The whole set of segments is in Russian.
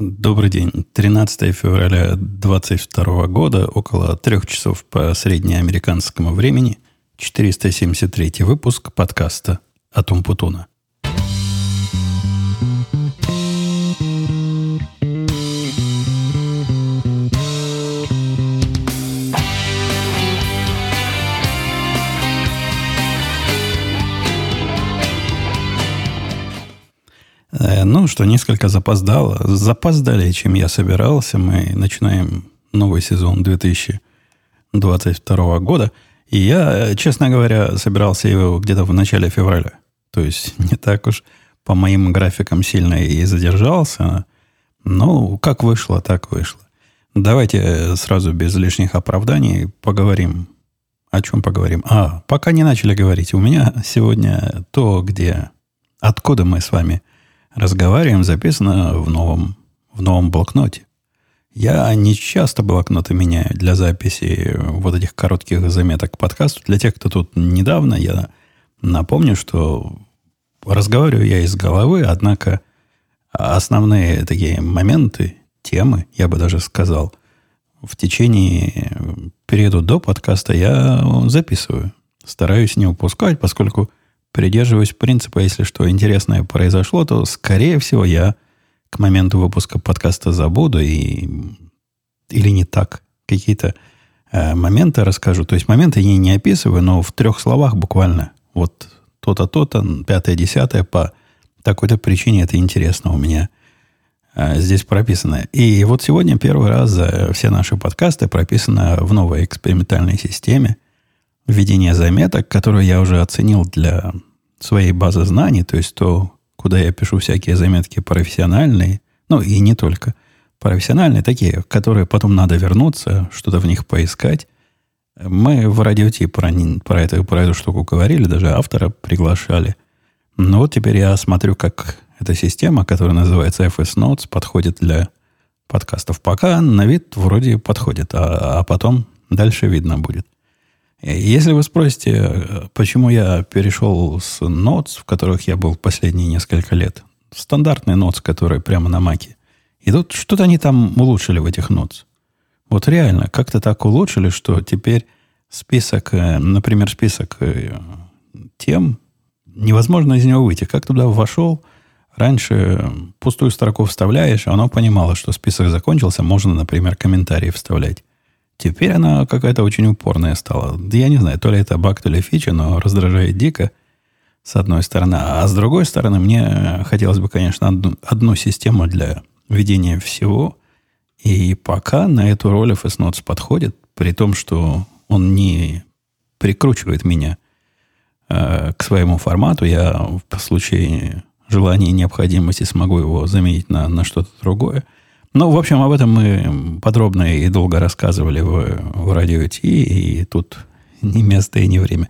Добрый день. 13 февраля 2022 года, около трех часов по среднеамериканскому времени, 473 выпуск подкаста «Атум Путуна». Что, несколько запоздало. Запоздали, чем я собирался. Мы начинаем новый сезон 2022 года. И я, честно говоря, собирался его где-то в начале февраля. То есть не так уж по моим графикам сильно и задержался. Ну, как вышло, так вышло. Давайте сразу без лишних оправданий поговорим. О чем поговорим? А, пока не начали говорить. У меня сегодня то, где... Откуда мы с вами разговариваем, записано в новом, в новом блокноте. Я не часто блокноты меняю для записи вот этих коротких заметок к подкасту. Для тех, кто тут недавно, я напомню, что разговариваю я из головы, однако основные такие моменты, темы, я бы даже сказал, в течение периода до подкаста я записываю. Стараюсь не упускать, поскольку придерживаюсь принципа, если что интересное произошло, то, скорее всего, я к моменту выпуска подкаста забуду и или не так какие-то э, моменты расскажу. То есть моменты я не описываю, но в трех словах буквально вот то-то, то-то, пятое, десятое по такой-то причине это интересно у меня э, здесь прописано. И вот сегодня первый раз за все наши подкасты прописано в новой экспериментальной системе – введение заметок, которое я уже оценил для своей базы знаний, то есть то, куда я пишу всякие заметки профессиональные, ну и не только профессиональные, такие, которые потом надо вернуться, что-то в них поискать. Мы в радиоти про, про, это, про эту штуку говорили, даже автора приглашали. Но вот теперь я смотрю, как эта система, которая называется FS Notes, подходит для подкастов. Пока на вид вроде подходит, а, а потом дальше видно будет. Если вы спросите, почему я перешел с Notes, в которых я был последние несколько лет, стандартные Notes, которые прямо на Маке, и тут что-то они там улучшили в этих Notes. Вот реально, как-то так улучшили, что теперь список, э, например, список э, тем, невозможно из него выйти. Как туда вошел, раньше пустую строку вставляешь, а оно понимало, что список закончился, можно, например, комментарии вставлять. Теперь она какая-то очень упорная стала. Я не знаю, то ли это баг, то ли фича, но раздражает дико, с одной стороны. А с другой стороны, мне хотелось бы, конечно, одну, одну систему для ведения всего. И пока на эту роль FS Notes подходит, при том, что он не прикручивает меня э, к своему формату, я в случае желания и необходимости смогу его заменить на, на что-то другое – ну, в общем, об этом мы подробно и долго рассказывали в, в радио Ти, и тут не место и не время.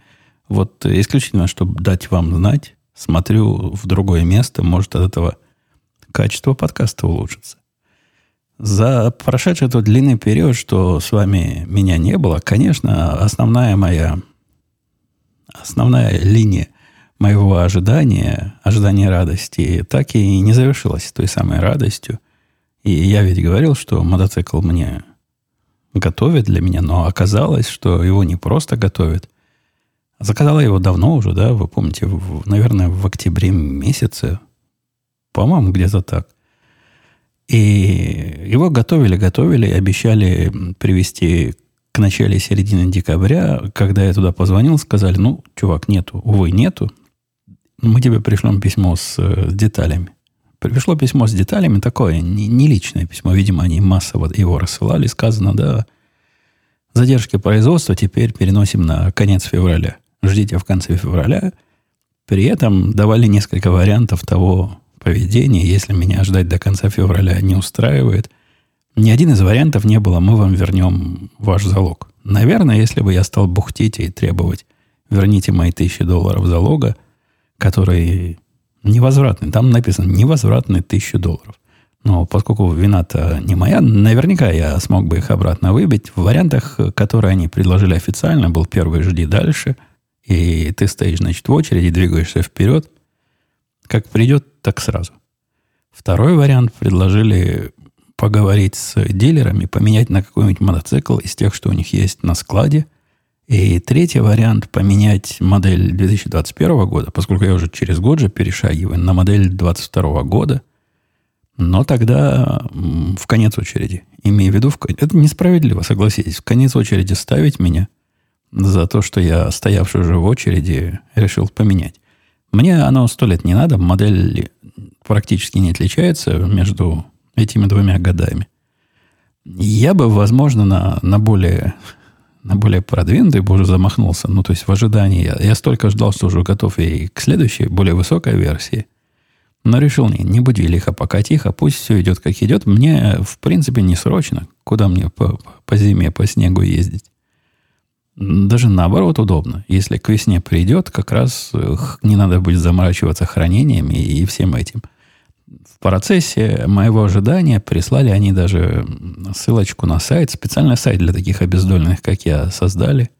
Вот исключительно, чтобы дать вам знать, смотрю в другое место, может от этого качество подкаста улучшится. За прошедший тот длинный период, что с вами меня не было, конечно, основная моя, основная линия моего ожидания, ожидания радости, так и не завершилась той самой радостью – и я ведь говорил, что мотоцикл мне готовят для меня, но оказалось, что его не просто готовят. Заказала его давно уже, да, вы помните, в, наверное, в октябре месяце. По-моему, где-то так. И его готовили, готовили, обещали привезти к начале середины декабря. Когда я туда позвонил, сказали, ну, чувак, нету, увы, нету. Мы тебе пришлем письмо с, с деталями. Пришло письмо с деталями, такое, не, не личное письмо, видимо, они массово его рассылали, сказано, да, задержки производства теперь переносим на конец февраля. Ждите в конце февраля. При этом давали несколько вариантов того поведения, если меня ждать до конца февраля не устраивает. Ни один из вариантов не было, мы вам вернем ваш залог. Наверное, если бы я стал бухтеть и требовать, верните мои тысячи долларов залога, которые Невозвратный. Там написано невозвратный тысячу долларов. Но поскольку вина-то не моя, наверняка я смог бы их обратно выбить. В вариантах, которые они предложили официально, был первый «жди дальше», и ты стоишь, значит, в очереди, двигаешься вперед. Как придет, так сразу. Второй вариант предложили поговорить с дилерами, поменять на какой-нибудь мотоцикл из тех, что у них есть на складе. И третий вариант – поменять модель 2021 года, поскольку я уже через год же перешагиваю на модель 2022 года. Но тогда в конец очереди. Имею в виду, в, это несправедливо, согласитесь, в конец очереди ставить меня за то, что я, стоявший уже в очереди, решил поменять. Мне оно сто лет не надо, модель практически не отличается между этими двумя годами. Я бы, возможно, на, на более на более продвинутый бы уже замахнулся. Ну, то есть в ожидании. Я, я столько ждал, что уже готов и к следующей, более высокой версии. Но решил, не, не буди лихо, пока тихо, пусть все идет как идет. Мне, в принципе, не срочно. Куда мне по, по зиме, по снегу ездить? Даже наоборот удобно. Если к весне придет, как раз не надо будет заморачиваться хранениями и всем этим. В процессе моего ожидания прислали они даже ссылочку на сайт, специальный сайт для таких обездоленных, как я, создали,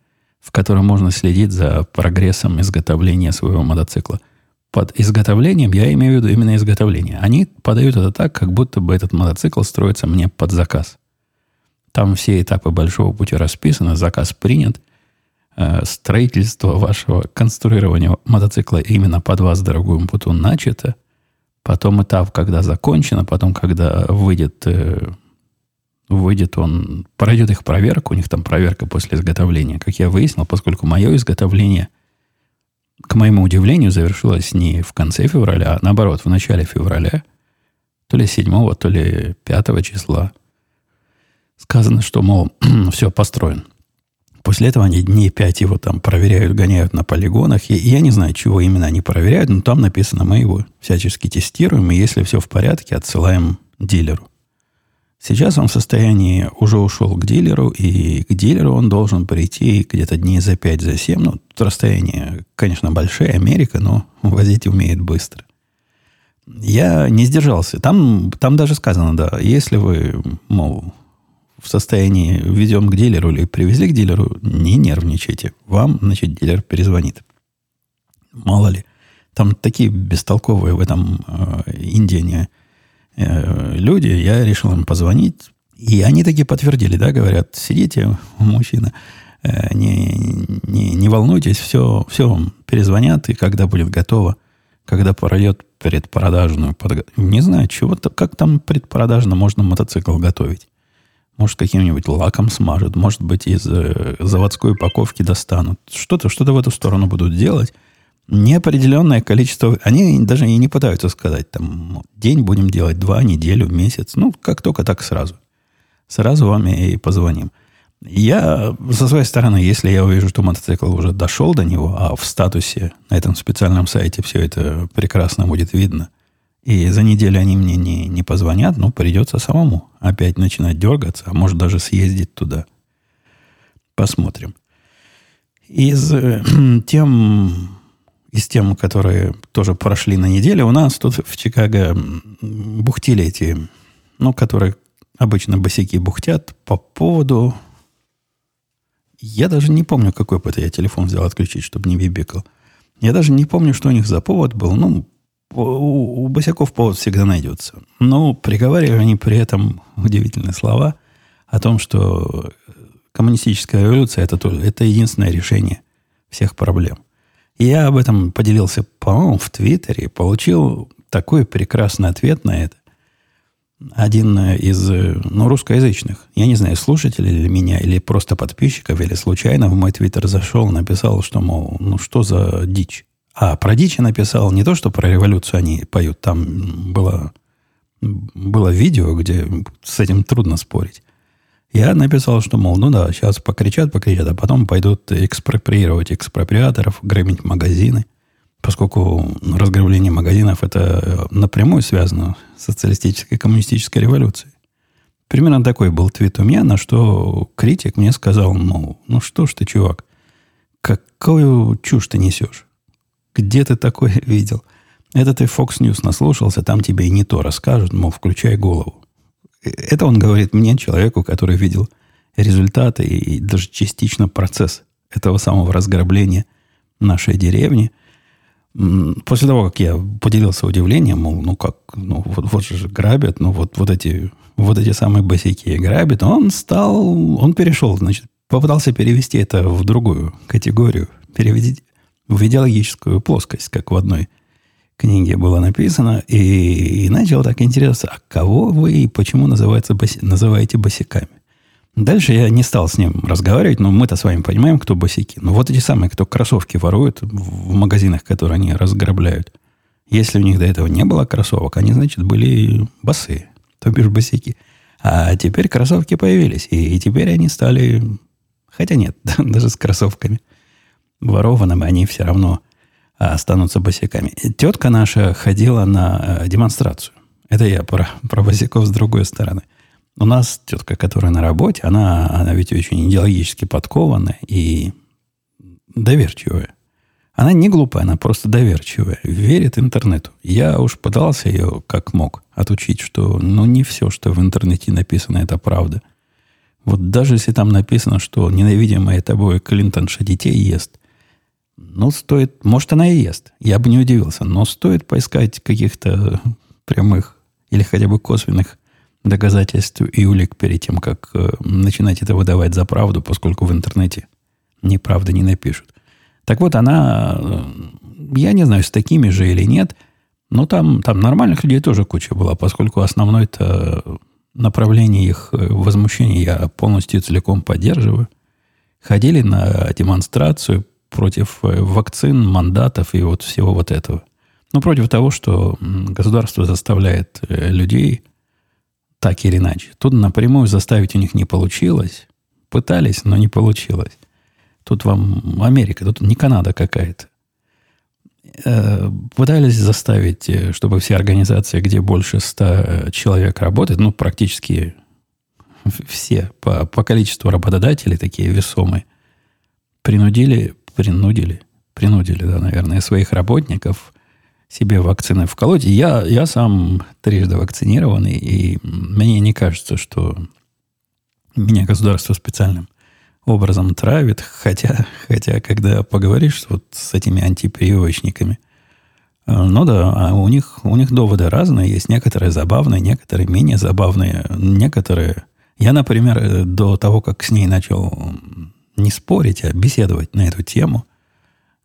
в котором можно следить за прогрессом изготовления своего мотоцикла. Под изготовлением я имею в виду именно изготовление. Они подают это так, как будто бы этот мотоцикл строится мне под заказ. Там все этапы большого пути расписаны, заказ принят, Э, строительство вашего конструирования мотоцикла именно под вас, дорогую путу, начато. Потом этап, когда закончено, потом, когда выйдет, э, выйдет он, пройдет их проверку, у них там проверка после изготовления. Как я выяснил, поскольку мое изготовление, к моему удивлению, завершилось не в конце февраля, а наоборот, в начале февраля, то ли 7, то ли 5 числа. Сказано, что, мол, все, построен. После этого они дней пять его там проверяют, гоняют на полигонах. И, я не знаю, чего именно они проверяют, но там написано, мы его всячески тестируем, и если все в порядке, отсылаем дилеру. Сейчас он в состоянии уже ушел к дилеру, и к дилеру он должен прийти где-то дней за 5, за 7. Ну, тут расстояние, конечно, большое, Америка, но возить умеет быстро. Я не сдержался. Там, там даже сказано, да, если вы, мол, в состоянии ведем к дилеру или привезли к дилеру, не нервничайте. Вам, значит, дилер перезвонит. Мало ли. Там такие бестолковые в этом э, Индии э, люди. Я решил им позвонить. И они такие подтвердили, да, говорят, сидите, мужчина, э, не, не, не волнуйтесь, все, все вам перезвонят, и когда будет готово, когда пройдет предпродажную подготовку. Не знаю, чего-то, как там предпродажно можно мотоцикл готовить. Может, каким-нибудь лаком смажут. Может быть, из э, заводской упаковки достанут. Что-то что в эту сторону будут делать. Неопределенное количество... Они даже и не пытаются сказать, там, день будем делать, два, неделю, месяц. Ну, как только так сразу. Сразу вам и позвоним. Я, со своей стороны, если я увижу, что мотоцикл уже дошел до него, а в статусе на этом специальном сайте все это прекрасно будет видно, и за неделю они мне не, не позвонят, но придется самому опять начинать дергаться, а может даже съездить туда. Посмотрим. Из э, тем, из тем, которые тоже прошли на неделе, у нас тут в Чикаго бухтили эти, ну, которые обычно босяки бухтят по поводу... Я даже не помню, какой это я телефон взял отключить, чтобы не бибикал. Я даже не помню, что у них за повод был. Ну, у, у босяков повод всегда найдется. Но приговаривали они при этом удивительные слова о том, что коммунистическая революция это, это единственное решение всех проблем. Я об этом поделился, по-моему, в Твиттере, получил такой прекрасный ответ на это. Один из ну, русскоязычных, я не знаю, слушателей или меня, или просто подписчиков, или случайно в мой твиттер зашел, написал, что, мол, ну что за дичь. А про дичи написал не то, что про революцию они поют. Там было, было видео, где с этим трудно спорить. Я написал, что, мол, ну да, сейчас покричат, покричат, а потом пойдут экспроприировать экспроприаторов, грабить магазины, поскольку разграбление магазинов это напрямую связано с социалистической коммунистической революцией. Примерно такой был твит у меня, на что критик мне сказал, мол, ну что ж ты, чувак, какую чушь ты несешь? Где ты такое видел? Это ты Fox News наслушался, там тебе и не то расскажут, мол, включай голову. Это он говорит мне, человеку, который видел результаты и даже частично процесс этого самого разграбления нашей деревни. После того, как я поделился удивлением, мол, ну как, ну вот, вот же грабят, ну вот, вот эти вот эти самые босики грабят, он стал, он перешел, значит, попытался перевести это в другую категорию, перевести в идеологическую плоскость, как в одной книге было написано, и, и начал так интересоваться, а кого вы и почему называется, называете босиками? Дальше я не стал с ним разговаривать, но мы-то с вами понимаем, кто босики. Ну, вот эти самые, кто кроссовки воруют в магазинах, которые они разграбляют. Если у них до этого не было кроссовок, они, значит, были босые, то бишь босики. А теперь кроссовки появились, и, и теперь они стали... Хотя нет, даже с кроссовками ворованными они все равно останутся босиками. Тетка наша ходила на э, демонстрацию. Это я про, про босиков с другой стороны – у нас тетка, которая на работе, она, она ведь очень идеологически подкованная и доверчивая. Она не глупая, она просто доверчивая, верит интернету. Я уж пытался ее как мог отучить, что ну не все, что в интернете написано, это правда. Вот даже если там написано, что ненавидимая тобой Клинтонша детей ест, ну, стоит, может, она и ест. Я бы не удивился, но стоит поискать каких-то прямых или хотя бы косвенных доказательств и улик перед тем, как э, начинать это выдавать за правду, поскольку в интернете неправды не напишут. Так вот, она, э, я не знаю, с такими же или нет, но там, там нормальных людей тоже куча была, поскольку основное это направление их э, возмущения я полностью целиком поддерживаю. Ходили на демонстрацию против э, вакцин, мандатов и вот всего вот этого. Ну, против того, что государство заставляет людей так или иначе. Тут напрямую заставить у них не получилось. Пытались, но не получилось. Тут вам Америка, тут не Канада какая-то. Э, пытались заставить, э, чтобы все организации, где больше ста человек работает, ну, практически все по, по количеству работодателей такие весомые, принудили, принудили, принудили, да, наверное, своих работников себе вакцины вколоть. Я, я сам трижды вакцинированный, и мне не кажется, что меня государство специальным образом травит, хотя, хотя когда поговоришь вот с этими антипрививочниками, э, ну да, а у них, у них доводы разные, есть некоторые забавные, некоторые менее забавные, некоторые... Я, например, э, до того, как с ней начал не спорить, а беседовать на эту тему –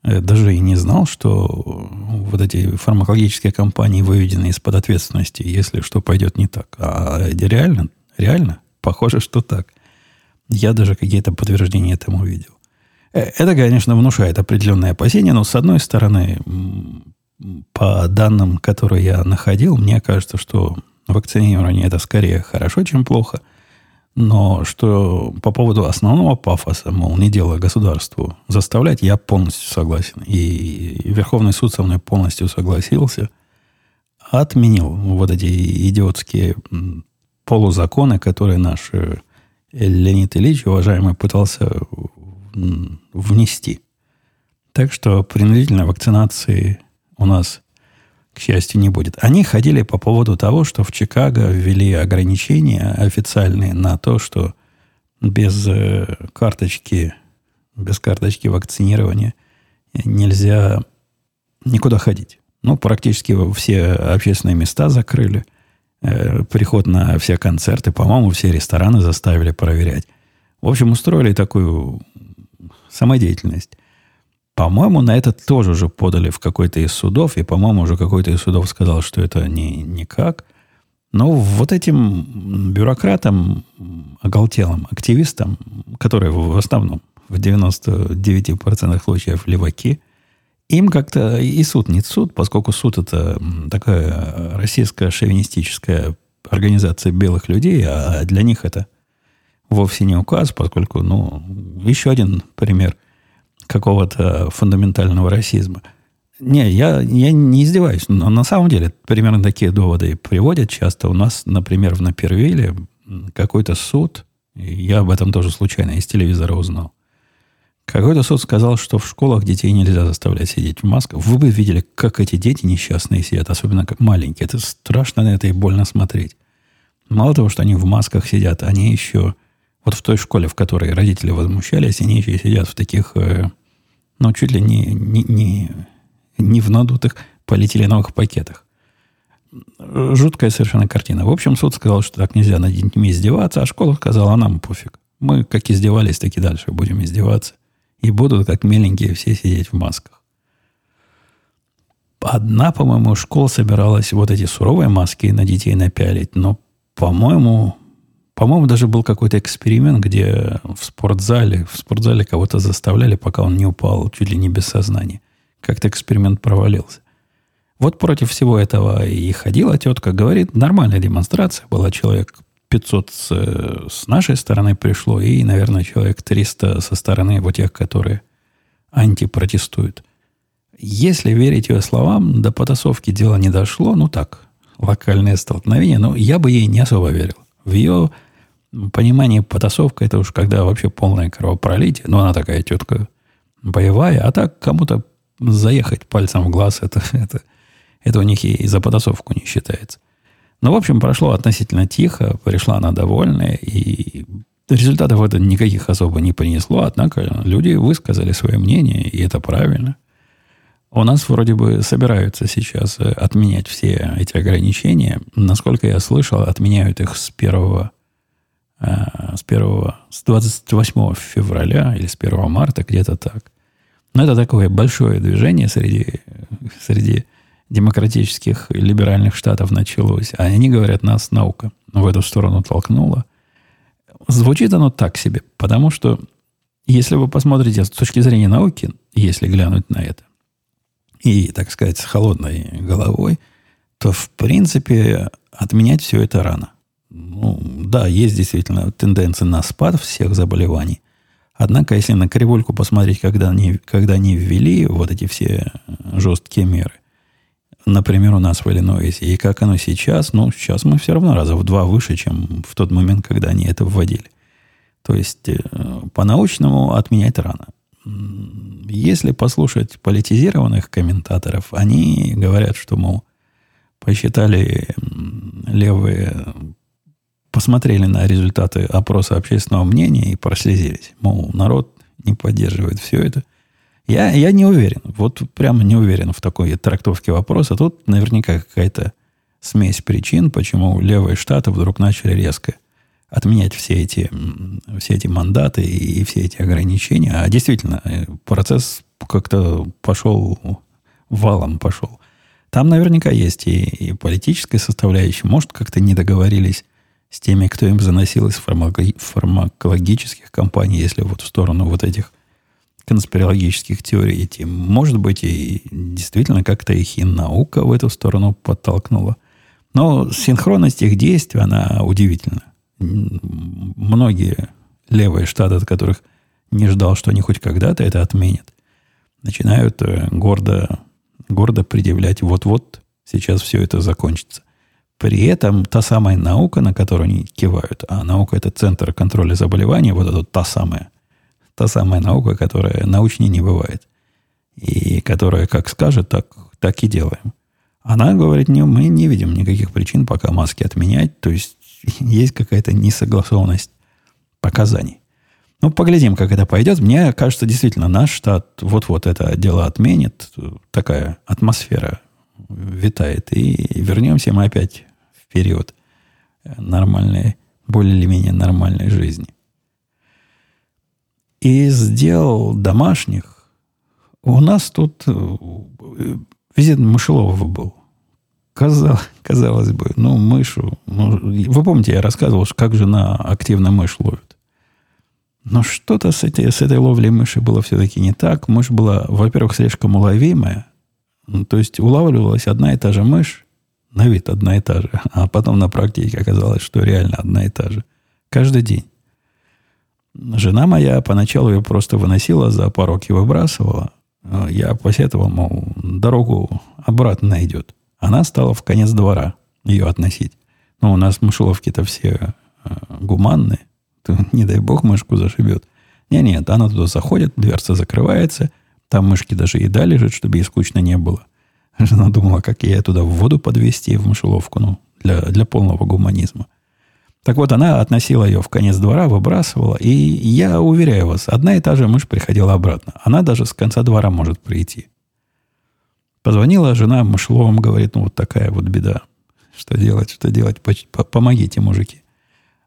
Э, даже и не знал, что вот эти фармакологические компании выведены из-под ответственности, если что пойдет не так. А реально, реально, похоже, что так. Я даже какие-то подтверждения этому видел. Э, это, конечно, внушает определенные опасения, но с одной стороны, по данным, которые я находил, мне кажется, что вакцинирование это скорее хорошо, чем плохо – но что по поводу основного пафоса, мол, не дело государству заставлять, я полностью согласен. И Верховный суд со мной полностью согласился. Отменил вот эти идиотские полузаконы, которые наш э, Леонид Ильич, уважаемый, пытался внести. Так что принудительной вакцинации у нас к счастью, не будет. Они ходили по поводу того, что в Чикаго ввели ограничения официальные на то, что без э, карточки, без карточки вакцинирования нельзя никуда ходить. Ну, практически все общественные места закрыли. Э, приход на все концерты, по-моему, все рестораны заставили проверять. В общем, устроили такую самодеятельность. По-моему, на это тоже уже подали в какой-то из судов, и, по-моему, уже какой-то из судов сказал, что это не, никак. Но вот этим бюрократам, оголтелым, активистам, которые в основном в 99% случаев леваки, им как-то и суд не суд, поскольку суд это такая российская шовинистическая организация белых людей, а для них это вовсе не указ, поскольку, ну, еще один пример – какого-то фундаментального расизма. Не, я, я не издеваюсь, но на самом деле примерно такие доводы приводят часто. У нас, например, в Напервиле какой-то суд, я об этом тоже случайно из телевизора узнал, какой-то суд сказал, что в школах детей нельзя заставлять сидеть в масках. Вы бы видели, как эти дети несчастные сидят, особенно как маленькие. Это страшно на это и больно смотреть. Мало того, что они в масках сидят, они еще вот в той школе, в которой родители возмущались, они еще сидят в таких, э, ну, чуть ли не, не, не, не в надутых полиэтиленовых пакетах. Жуткая совершенно картина. В общем, суд сказал, что так нельзя над детьми издеваться, а школа сказала, нам пофиг. Мы как издевались, так и дальше будем издеваться. И будут, как миленькие, все сидеть в масках. Одна, по-моему, школа собиралась вот эти суровые маски на детей напялить, но, по-моему, по-моему, даже был какой-то эксперимент, где в спортзале, в спортзале кого-то заставляли, пока он не упал чуть ли не без сознания. Как-то эксперимент провалился. Вот против всего этого и ходила тетка, говорит, нормальная демонстрация была, человек 500 с, с нашей стороны пришло, и, наверное, человек 300 со стороны вот тех, которые антипротестуют. Если верить ее словам, до потасовки дело не дошло, ну так, локальное столкновение, но я бы ей не особо верил. В ее понимании потасовка это уж когда вообще полное кровопролитие, но она такая тетка боевая, а так кому-то заехать пальцем в глаз, это, это, это у них и за потасовку не считается. Ну, в общем, прошло относительно тихо, пришла она довольная, и результатов это никаких особо не принесло, однако люди высказали свое мнение, и это правильно. У нас вроде бы собираются сейчас э, отменять все эти ограничения. Насколько я слышал, отменяют их с 1, э, с 1, с 28 февраля или с 1 марта, где-то так. Но это такое большое движение среди, среди демократических либеральных штатов началось. А они говорят, нас наука в эту сторону толкнула. Звучит оно так себе, потому что если вы посмотрите с точки зрения науки, если глянуть на это, и, так сказать, с холодной головой, то, в принципе, отменять все это рано. Ну, да, есть действительно тенденция на спад всех заболеваний. Однако, если на кривульку посмотреть, когда они, когда они ввели вот эти все жесткие меры, например, у нас в Иллинойсе, и как оно сейчас, ну, сейчас мы все равно раза в два выше, чем в тот момент, когда они это вводили. То есть, э, по-научному отменять рано. Если послушать политизированных комментаторов, они говорят, что, мол, посчитали левые, посмотрели на результаты опроса общественного мнения и прослезились. Мол, народ не поддерживает все это. Я, я не уверен. Вот прямо не уверен в такой трактовке вопроса. Тут наверняка какая-то смесь причин, почему левые штаты вдруг начали резко отменять все эти, все эти мандаты и, все эти ограничения. А действительно, э, процесс как-то пошел, валом пошел. Там наверняка есть и, и политическая составляющая. Может, как-то не договорились с теми, кто им заносил из фармакологических компаний, если вот в сторону вот этих конспирологических теорий идти. Может быть, и действительно как-то их и наука в эту сторону подтолкнула. Но синхронность их действий, она удивительна многие левые штаты, от которых не ждал, что они хоть когда-то это отменят, начинают э, гордо, гордо предъявлять, вот-вот сейчас все это закончится. При этом та самая наука, на которую они кивают, а наука это Центр контроля заболеваний, вот это та самая, та самая наука, которая научнее не бывает. И которая как скажет, так, так и делаем. Она говорит, не, мы не видим никаких причин пока маски отменять. То есть есть какая-то несогласованность показаний. Ну, поглядим, как это пойдет. Мне кажется, действительно, наш штат вот-вот это дело отменит. Такая атмосфера витает. И вернемся мы опять в период нормальной, более или менее нормальной жизни. И сделал домашних. У нас тут э, визит Мышелова был. Казалось, казалось бы, ну, мышу... Ну, вы помните, я рассказывал, как жена активно мышь ловит. Но что-то с, этой, с этой ловлей мыши было все-таки не так. Мышь была, во-первых, слишком уловимая. Ну, то есть улавливалась одна и та же мышь, на вид одна и та же, а потом на практике оказалось, что реально одна и та же. Каждый день. Жена моя поначалу ее просто выносила за порог и выбрасывала. Я посетовал, мол, дорогу обратно найдет. Она стала в конец двора ее относить. Но у нас мышеловки-то все э, гуманные. Не дай бог мышку зашибет. Нет, нет, она туда заходит, дверца закрывается. Там мышки даже еда лежит, чтобы ей скучно не было. Жена думала, как я туда в воду подвести, в мышеловку, ну, для, для полного гуманизма. Так вот, она относила ее в конец двора, выбрасывала. И я уверяю вас, одна и та же мышь приходила обратно. Она даже с конца двора может прийти. Позвонила жена Мышловым, говорит, ну вот такая вот беда. Что делать, что делать? Помогите, мужики.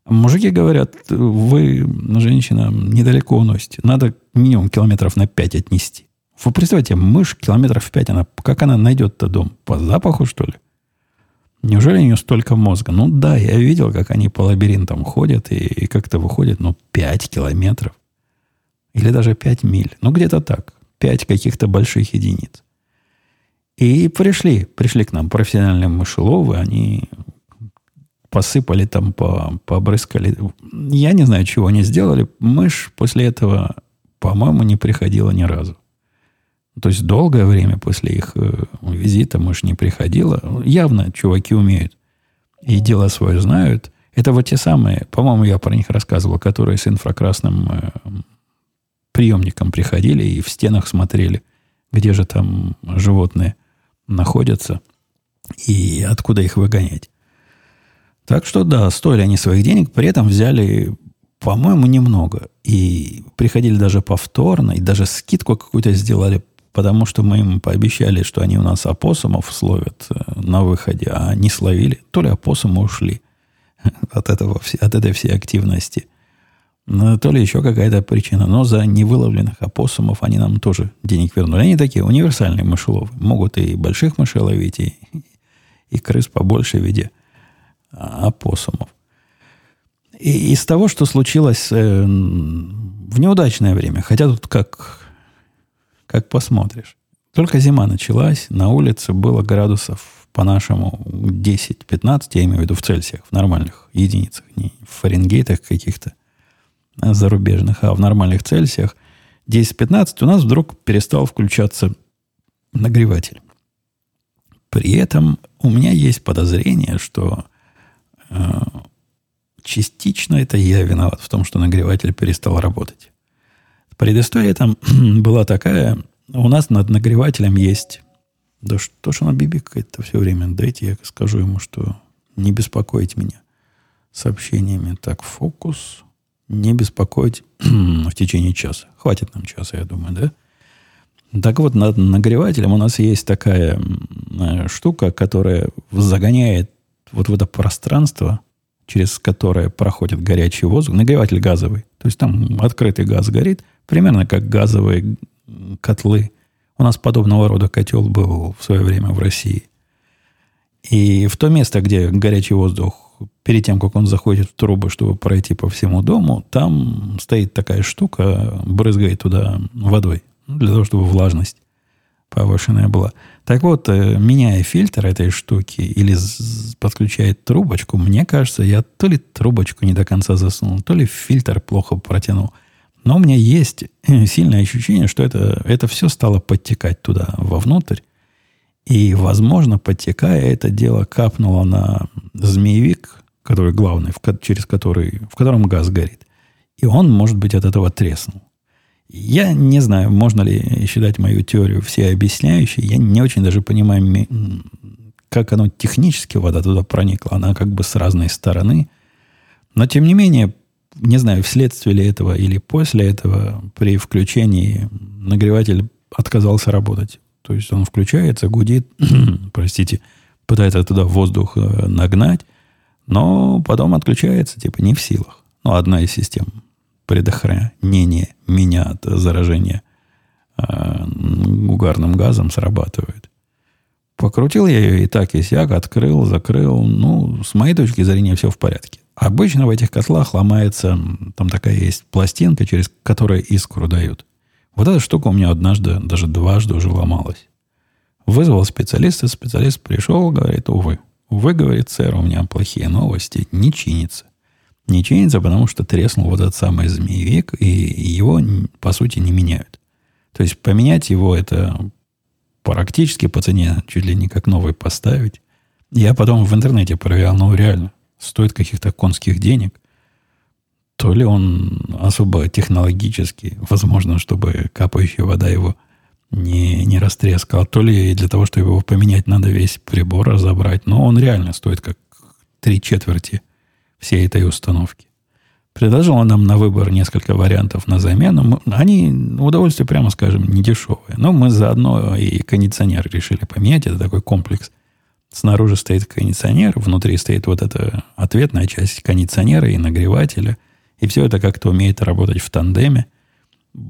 Мужики говорят, вы, женщина, недалеко уносите. Надо минимум километров на 5 отнести. Вы представьте, мышь километров 5, она, как она найдет-то дом? По запаху, что ли? Неужели у нее столько мозга? Ну да, я видел, как они по лабиринтам ходят и, и как-то выходят, ну, 5 километров. Или даже 5 миль. Ну, где-то так. 5 каких-то больших единиц. И пришли, пришли к нам профессиональные мышеловы, они посыпали там, по, побрызгали. Я не знаю, чего они сделали. Мышь после этого, по-моему, не приходила ни разу. То есть долгое время после их э, визита мышь не приходила. Явно чуваки умеют. И дело свое знают. Это вот те самые, по-моему, я про них рассказывал, которые с инфракрасным э, приемником приходили и в стенах смотрели, где же там животные находятся и откуда их выгонять. Так что да, стоили они своих денег, при этом взяли, по-моему, немного. И приходили даже повторно, и даже скидку какую-то сделали, потому что мы им пообещали, что они у нас опоссумов словят э, на выходе, а не словили. То ли опоссумы ушли от, этого, от этой всей активности – ну, то ли еще какая-то причина. Но за невыловленных опоссумов они нам тоже денег вернули. Они такие универсальные мышеловы. Могут и больших мышей ловить, и, и крыс побольше в виде опоссумов. И из того, что случилось э, в неудачное время, хотя тут как, как посмотришь. Только зима началась, на улице было градусов по-нашему 10-15, я имею в виду в Цельсиях, в нормальных единицах, не в Фаренгейтах каких-то – зарубежных, а в нормальных Цельсиях 10-15 у нас вдруг перестал включаться нагреватель. При этом у меня есть подозрение, что э, частично это я виноват в том, что нагреватель перестал работать. Предыстория там была такая. У нас над нагревателем есть... Да что ж она бибикает-то все время? Дайте я скажу ему, что не беспокоить меня сообщениями. Так, фокус не беспокоить в течение часа. Хватит нам часа, я думаю, да? Так вот, над нагревателем у нас есть такая э, штука, которая загоняет вот в это пространство, через которое проходит горячий воздух, нагреватель газовый. То есть там открытый газ горит, примерно как газовые котлы. У нас подобного рода котел был в свое время в России. И в то место, где горячий воздух перед тем, как он заходит в трубы, чтобы пройти по всему дому, там стоит такая штука, брызгает туда водой, ну, для того, чтобы влажность повышенная была. Так вот, э, меняя фильтр этой штуки или подключает трубочку, мне кажется, я то ли трубочку не до конца засунул, то ли фильтр плохо протянул. Но у меня есть сильное ощущение, что это, это все стало подтекать туда, вовнутрь. И, возможно, подтекая, это дело капнуло на змеевик, который главный, в, через который, в котором газ горит. И он, может быть, от этого треснул. Я не знаю, можно ли считать мою теорию всеобъясняющей. Я не очень даже понимаю, как оно технически вода туда проникла. Она как бы с разной стороны. Но, тем не менее, не знаю, вследствие ли этого или после этого, при включении нагреватель отказался работать. То есть он включается, гудит, простите, пытается туда воздух э, нагнать, но потом отключается, типа, не в силах. Ну, одна из систем предохранения меня от заражения э, угарным газом срабатывает. Покрутил я ее и так, и сяк, открыл, закрыл. Ну, с моей точки зрения, все в порядке. Обычно в этих котлах ломается, там такая есть пластинка, через которую искру дают. Вот эта штука у меня однажды, даже дважды уже ломалась. Вызвал специалиста, специалист пришел, говорит, увы, вы, говорит, сэр, у меня плохие новости. Не чинится. Не чинится, потому что треснул вот этот самый змеевик, и его, по сути, не меняют. То есть поменять его это практически по цене чуть ли не как новый поставить. Я потом в интернете проверял, ну реально, стоит каких-то конских денег. То ли он особо технологически, возможно, чтобы капающая вода его не, не растрескал, то ли для того, чтобы его поменять, надо весь прибор разобрать. Но он реально стоит как три четверти всей этой установки. Предложила нам на выбор несколько вариантов на замену. Они, удовольствие, прямо скажем, не дешевые. Но мы заодно и кондиционер решили поменять. Это такой комплекс. Снаружи стоит кондиционер, внутри стоит вот эта ответная часть кондиционера и нагревателя. И все это как-то умеет работать в тандеме.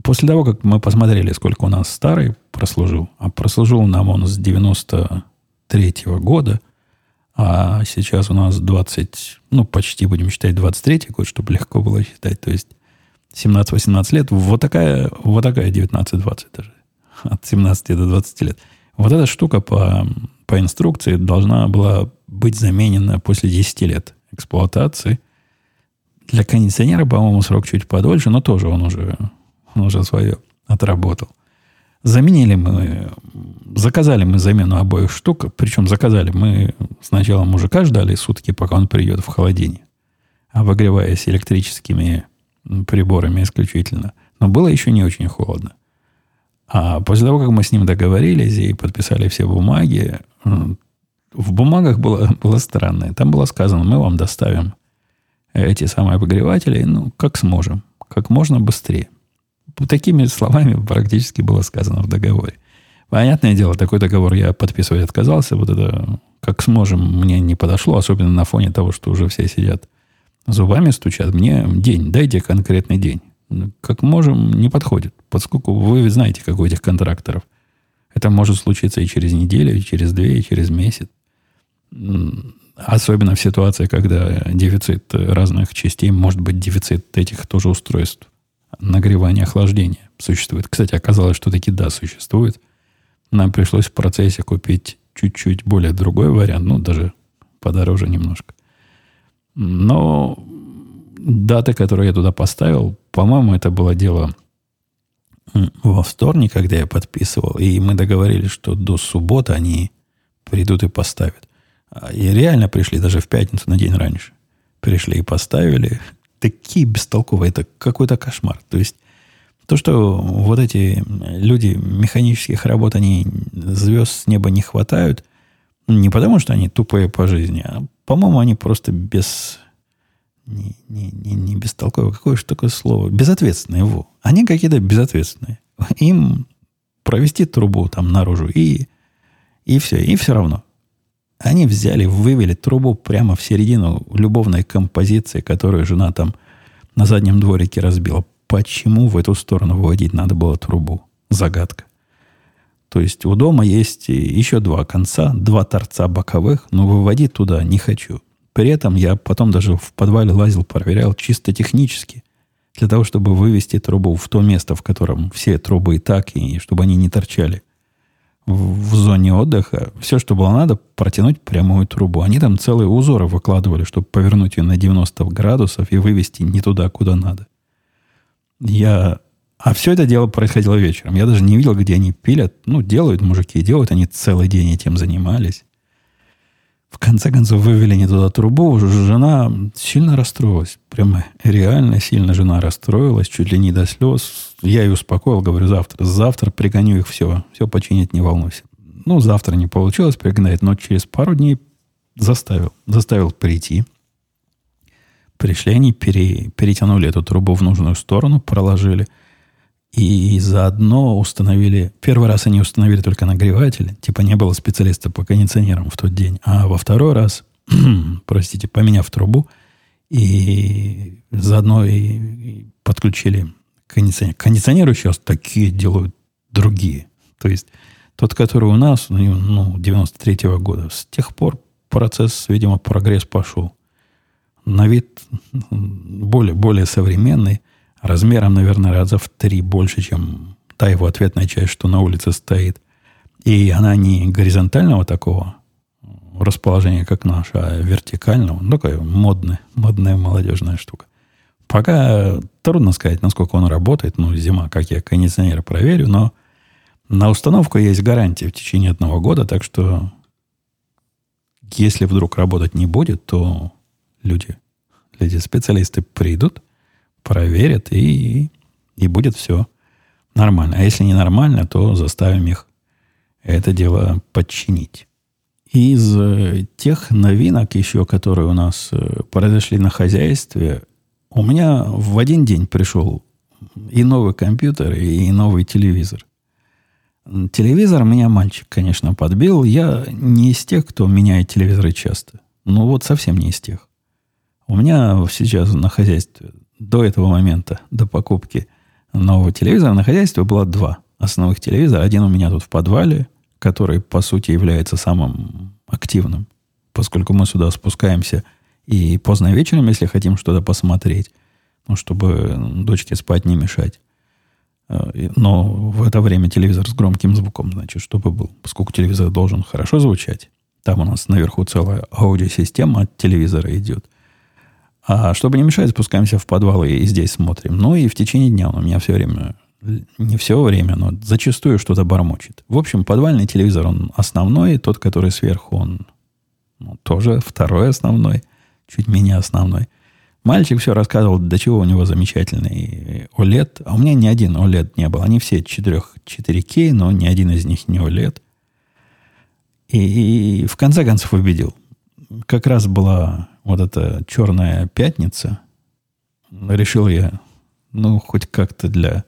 После того, как мы посмотрели, сколько у нас старый прослужил, а прослужил нам он с 93 -го года, а сейчас у нас 20, ну, почти будем считать 23 год, чтобы легко было считать. То есть 17-18 лет. Вот такая, вот такая 19-20 даже. От 17 до 20 лет. Вот эта штука по, по инструкции должна была быть заменена после 10 лет эксплуатации. Для кондиционера, по-моему, срок чуть подольше, но тоже он уже, он уже свое отработал. Заменили мы, заказали мы замену обоих штук, причем заказали мы сначала мужика ждали сутки, пока он придет в холодильник, обогреваясь электрическими приборами исключительно. Но было еще не очень холодно. А после того, как мы с ним договорились и подписали все бумаги, в бумагах было, было странное. Там было сказано, мы вам доставим эти самые обогреватели, ну, как сможем, как можно быстрее такими словами практически было сказано в договоре. Понятное дело, такой договор я подписывать отказался. Вот это, как сможем, мне не подошло, особенно на фоне того, что уже все сидят зубами стучат. Мне день, дайте конкретный день. Как можем, не подходит. Поскольку вы знаете, как у этих контракторов. Это может случиться и через неделю, и через две, и через месяц. Особенно в ситуации, когда дефицит разных частей, может быть, дефицит этих тоже устройств нагревания охлаждения существует. Кстати, оказалось, что таки да, существует. Нам пришлось в процессе купить чуть-чуть более другой вариант, ну, даже подороже немножко. Но дата, которую я туда поставил, по-моему, это было дело во вторник, когда я подписывал, и мы договорились, что до субботы они придут и поставят. И реально пришли даже в пятницу на день раньше. Пришли и поставили такие бестолковые, это какой-то кошмар. То есть то, что вот эти люди механических работ, они звезд с неба не хватают, не потому, что они тупые по жизни, а, по-моему, они просто без... Не, не, не, не бестолковые, какое же такое слово? Безответственные его. Они какие-то безответственные. Им провести трубу там наружу и, и все, и все равно. Они взяли, вывели трубу прямо в середину любовной композиции, которую жена там на заднем дворике разбила. Почему в эту сторону выводить надо было трубу? Загадка. То есть у дома есть еще два конца, два торца боковых, но выводить туда не хочу. При этом я потом даже в подвале лазил, проверял чисто технически, для того, чтобы вывести трубу в то место, в котором все трубы и так, и чтобы они не торчали в, зоне отдыха, все, что было надо, протянуть прямую трубу. Они там целые узоры выкладывали, чтобы повернуть ее на 90 градусов и вывести не туда, куда надо. Я... А все это дело происходило вечером. Я даже не видел, где они пилят. Ну, делают мужики, делают. Они целый день этим занимались. В конце концов, вывели не туда трубу. Жена сильно расстроилась. Прямо реально сильно жена расстроилась, чуть ли не до слез. Я ее успокоил, говорю, завтра. Завтра пригоню их все. Все починить, не волнуйся. Ну, завтра не получилось пригнать, но через пару дней заставил. Заставил прийти. Пришли они, пере, перетянули эту трубу в нужную сторону, проложили – и заодно установили... Первый раз они установили только нагреватель. Типа не было специалиста по кондиционерам в тот день. А во второй раз, простите, поменяв трубу, и заодно и, подключили кондиционер. Кондиционеры сейчас такие делают другие. То есть тот, который у нас, ну, ну 93-го года, с тех пор процесс, видимо, прогресс пошел. На вид более, более современный – размером, наверное, раза в три больше, чем та его ответная часть, что на улице стоит. И она не горизонтального такого расположения, как наша, а вертикального. Ну, такая модная, модная молодежная штука. Пока трудно сказать, насколько он работает. Ну, зима, как я кондиционер проверю, но на установку есть гарантия в течение одного года, так что если вдруг работать не будет, то люди, люди специалисты придут, проверят, и, и будет все нормально. А если не нормально, то заставим их это дело подчинить. Из э, тех новинок еще, которые у нас э, произошли на хозяйстве, У меня в один день пришел и новый компьютер, и новый телевизор. Телевизор меня мальчик, конечно, подбил. Я не из тех, кто меняет телевизоры часто. Ну вот совсем не из тех. У меня сейчас на хозяйстве до этого момента, до покупки нового телевизора, на хозяйстве было два основных телевизора. Один у меня тут в подвале, который, по сути, является самым активным, поскольку мы сюда спускаемся и поздно вечером, если хотим что-то посмотреть, ну, чтобы дочке спать не мешать. Э, но в это время телевизор с громким звуком, значит, чтобы был. Поскольку телевизор должен хорошо звучать. Там у нас наверху целая аудиосистема от телевизора идет. А чтобы не мешать, спускаемся в подвал и здесь смотрим. Ну и в течение дня он у меня все время, не все время, но зачастую что-то бормочет. В общем, подвальный телевизор, он основной, тот, который сверху, он ну, тоже второй основной, чуть менее основной. Мальчик все рассказывал, до чего у него замечательный OLED. А у меня ни один OLED не был. Они все 4, 4К, но ни один из них не OLED. И, и в конце концов убедил. Как раз была вот эта черная пятница. Решил я, ну, хоть как-то для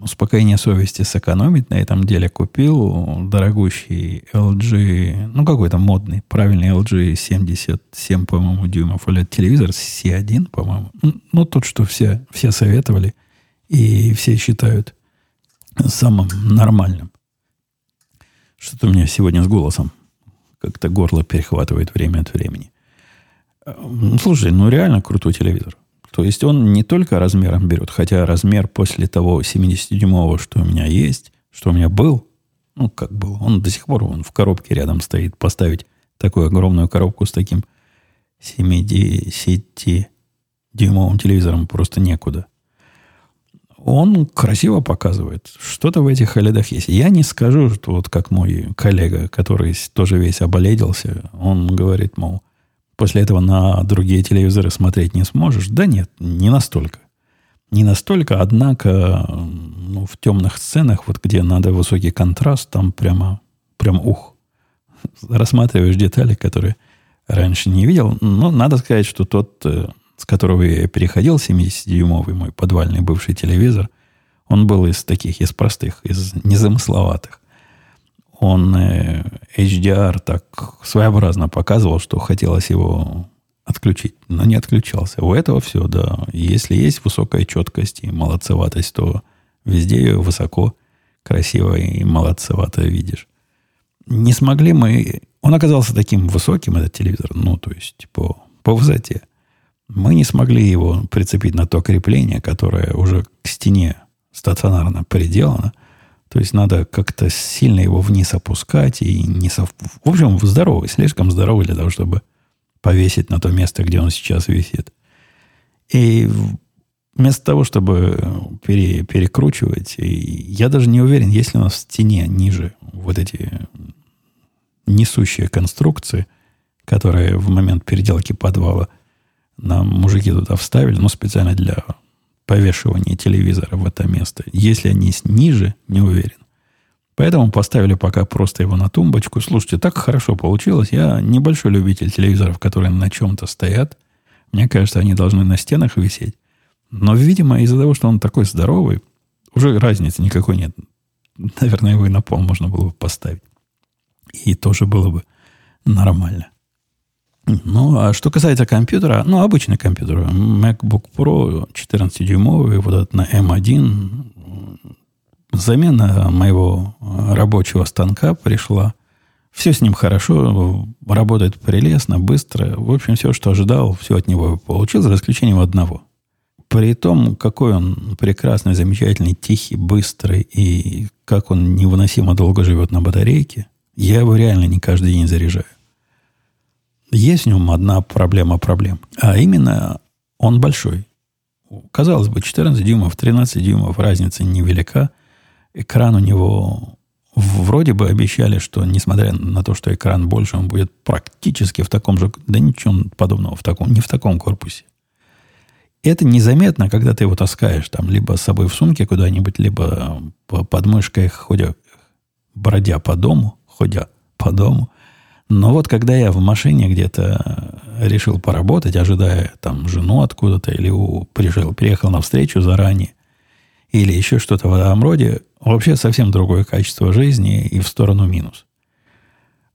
успокоения совести сэкономить на этом деле. Kупил дорогущий LG, ну, какой-то модный, правильный LG 77, по-моему, дюймов OLED телевизор C1, по-моему. Ну, тот, что все, все советовали и все считают самым нормальным. Что-то у меня сегодня с голосом как-то горло перехватывает время от времени. Слушай, ну реально крутой телевизор. То есть он не только размером берет, хотя размер после того 70-дюймового, что у меня есть, что у меня был, ну, как был, он до сих пор он в коробке рядом стоит. Поставить такую огромную коробку с таким 70-дюймовым телевизором просто некуда. Он красиво показывает. Что-то в этих холодах есть. Я не скажу, что вот как мой коллега, который тоже весь оболедился, он говорит, мол, после этого на другие телевизоры смотреть не сможешь. Да нет, не настолько. Не настолько, однако ну, в темных сценах, вот где надо высокий контраст, там прямо, прям ух. Рассматриваешь детали, которые раньше не видел. Но надо сказать, что тот, э, с которого я переходил, 70-дюймовый мой подвальный бывший телевизор, он был из таких, из простых, из незамысловатых он э, HDR так своеобразно показывал, что хотелось его отключить, но не отключался. У этого все, да. Если есть высокая четкость и молодцеватость, то везде ее высоко, красиво и молодцевато видишь. Не смогли мы... Он оказался таким высоким, этот телевизор, ну, то есть по, по высоте. Мы не смогли его прицепить на то крепление, которое уже к стене стационарно приделано – то есть надо как-то сильно его вниз опускать и не сов... В общем, здоровый, слишком здоровый для того, чтобы повесить на то место, где он сейчас висит. И вместо того, чтобы пере, перекручивать, я даже не уверен, есть ли у нас в стене ниже вот эти несущие конструкции, которые в момент переделки подвала нам мужики туда вставили, ну, специально для повешивания телевизора в это место. Если они ниже, не уверен. Поэтому поставили пока просто его на тумбочку. Слушайте, так хорошо получилось. Я небольшой любитель телевизоров, которые на чем-то стоят. Мне кажется, они должны на стенах висеть. Но, видимо, из-за того, что он такой здоровый, уже разницы никакой нет. Наверное, его и на пол можно было бы поставить. И тоже было бы нормально. Ну, а что касается компьютера, ну, обычный компьютер, MacBook Pro 14-дюймовый, вот этот на M1, замена моего рабочего станка пришла. Все с ним хорошо, работает прелестно, быстро. В общем, все, что ожидал, все от него получил, за исключением одного. При том, какой он прекрасный, замечательный, тихий, быстрый, и как он невыносимо долго живет на батарейке, я его реально не каждый день заряжаю. Есть в нем одна проблема проблем. А именно, он большой. Казалось бы, 14 дюймов, 13 дюймов, разница невелика. Экран у него вроде бы обещали, что несмотря на то, что экран больше, он будет практически в таком же... Да ничего подобного, в таком, не в таком корпусе. Это незаметно, когда ты его таскаешь там либо с собой в сумке куда-нибудь, либо под мышкой, ходя, бродя по дому, ходя по дому. Но вот когда я в машине где-то решил поработать, ожидая там жену откуда-то, или у, пришел, приехал на встречу заранее, или еще что-то в этом роде, вообще совсем другое качество жизни и в сторону минус.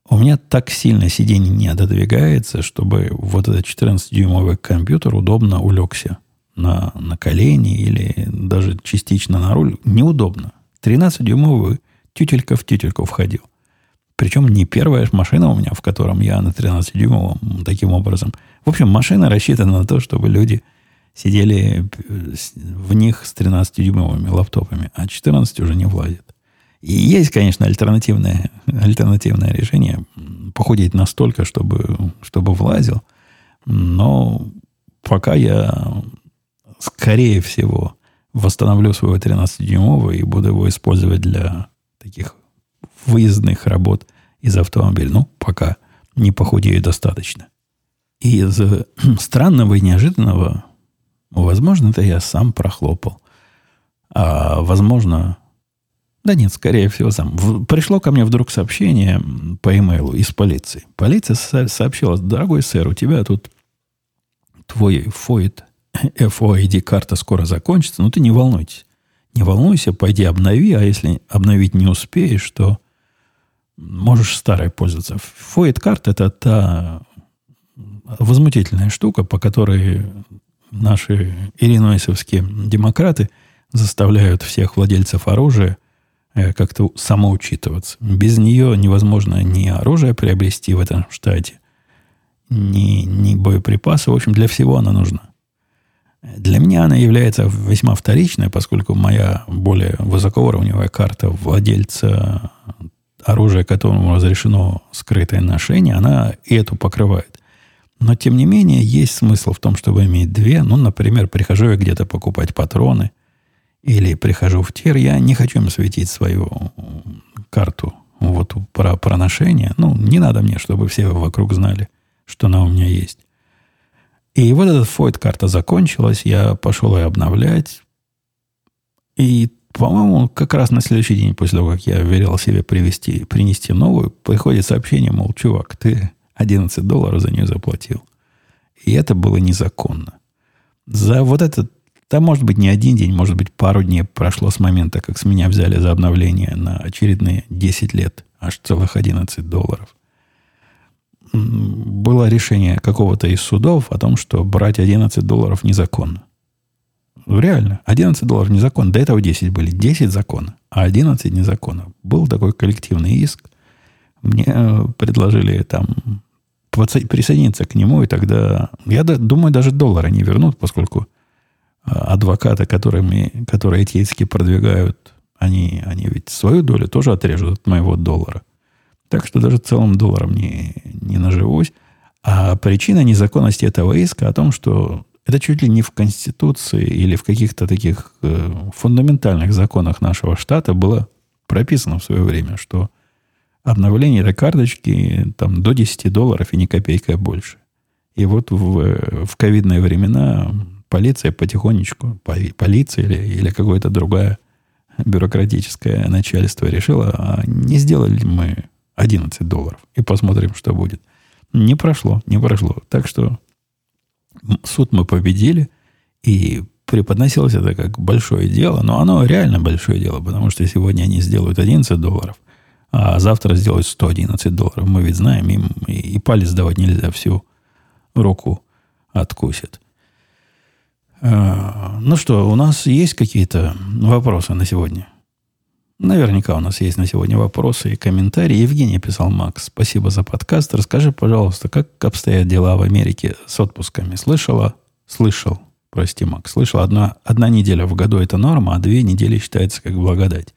У меня так сильно сиденье не отодвигается, чтобы вот этот 14-дюймовый компьютер удобно улегся на, на колени или даже частично на руль. Неудобно. 13-дюймовый тютелька в тютельку входил. Причем не первая машина у меня, в котором я на 13-дюймовом таким образом. В общем, машина рассчитана на то, чтобы люди сидели в них с 13-дюймовыми лаптопами, а 14 уже не влазит. И есть, конечно, альтернативное, альтернативное решение. Похудеть настолько, чтобы, чтобы влазил. Но пока я, скорее всего, восстановлю своего 13-дюймового и буду его использовать для таких выездных работ из автомобиля. Ну, пока не похудею достаточно. И из странного и неожиданного, возможно, это я сам прохлопал. А возможно, да нет, скорее всего, сам. В, пришло ко мне вдруг сообщение по имейлу из полиции. Полиция со- сообщила, дорогой сэр, у тебя тут твой FOID, FOID карта скоро закончится, но ты не волнуйтесь. Не волнуйся, пойди обнови, а если обновить не успеешь, то можешь старой пользоваться. Карта это та возмутительная штука, по которой наши иллинойсовские демократы заставляют всех владельцев оружия Э, как-то самоучитываться. Без нее невозможно ни оружие приобрести в этом штате, ни, ни боеприпасы. В общем, для всего она нужна. Для меня она является весьма вторичной, поскольку моя более высокоуровневая карта владельца оружия, которому разрешено скрытое ношение, она эту покрывает. Но, тем не менее, есть смысл в том, чтобы иметь две. Ну, например, прихожу я где-то покупать патроны – или прихожу в тир, я не хочу им светить свою карту вот про проношение. Ну, не надо мне, чтобы все вокруг знали, что она у меня есть. И вот эта фойт карта закончилась, я пошел ее обновлять. И, по-моему, как раз на следующий день после того, как я верил себе привести, принести новую, приходит сообщение, мол, чувак, ты 11 долларов за нее заплатил. И это было незаконно. За вот этот там, может быть, не один день, может быть, пару дней прошло с момента, как с меня взяли за обновление на очередные 10 лет, аж целых 11 долларов. Было решение какого-то из судов о том, что брать 11 долларов незаконно. Реально, 11 долларов незаконно. До этого 10 были. 10 законно, а 11 незаконно. Был такой коллективный иск. Мне э, предложили там присоединиться к нему, и тогда, я думаю, даже доллара не вернут, поскольку адвокаты, которыми, которые эти иски продвигают, они, они ведь свою долю тоже отрежут от моего доллара. Так что даже целым долларом не, не наживусь. А причина незаконности этого иска о том, что это чуть ли не в Конституции или в каких-то таких э, фундаментальных законах нашего штата было прописано в свое время, что обновление этой карточки там, до 10 долларов и ни копейка больше. И вот в, в ковидные времена полиция потихонечку, полиция или, или какое-то другое бюрократическое начальство решило, а не сделали ли мы 11 долларов и посмотрим, что будет. Не прошло, не прошло. Так что суд мы победили, и преподносилось это как большое дело, но оно реально большое дело, потому что сегодня они сделают 11 долларов, а завтра сделают 111 долларов. Мы ведь знаем, им и, и палец давать нельзя, всю руку откусят. А, ну что, у нас есть какие-то вопросы на сегодня? Наверняка у нас есть на сегодня вопросы и комментарии. Евгений писал, Макс, спасибо за подкаст. Расскажи, пожалуйста, как обстоят дела в Америке с отпусками? Слышала? Слышал. Прости, Макс. Слышал, одна, одна неделя в году это норма, а две недели считается как благодать.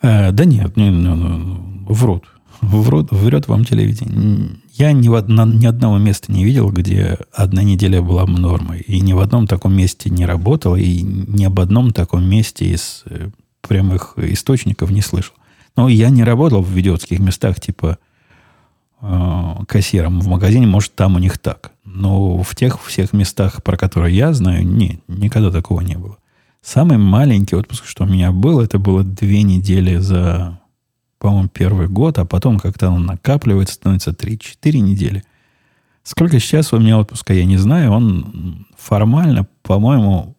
Э, да нет, не, не, не, врут. Врут, врет вам телевидение. Я ни, в, на, ни одного места не видел, где одна неделя была нормой. И ни в одном таком месте не работал, и ни об одном таком месте из э, прямых источников не слышал. Но я не работал в идиотских местах, типа э, кассиром в магазине, может, там у них так. Но в тех всех местах, про которые я знаю, нет, никогда такого не было. Самый маленький отпуск, что у меня был, это было две недели за, по-моему, первый год, а потом как-то он накапливается, становится 3-4 недели. Сколько сейчас у меня отпуска, я не знаю. Он формально, по-моему,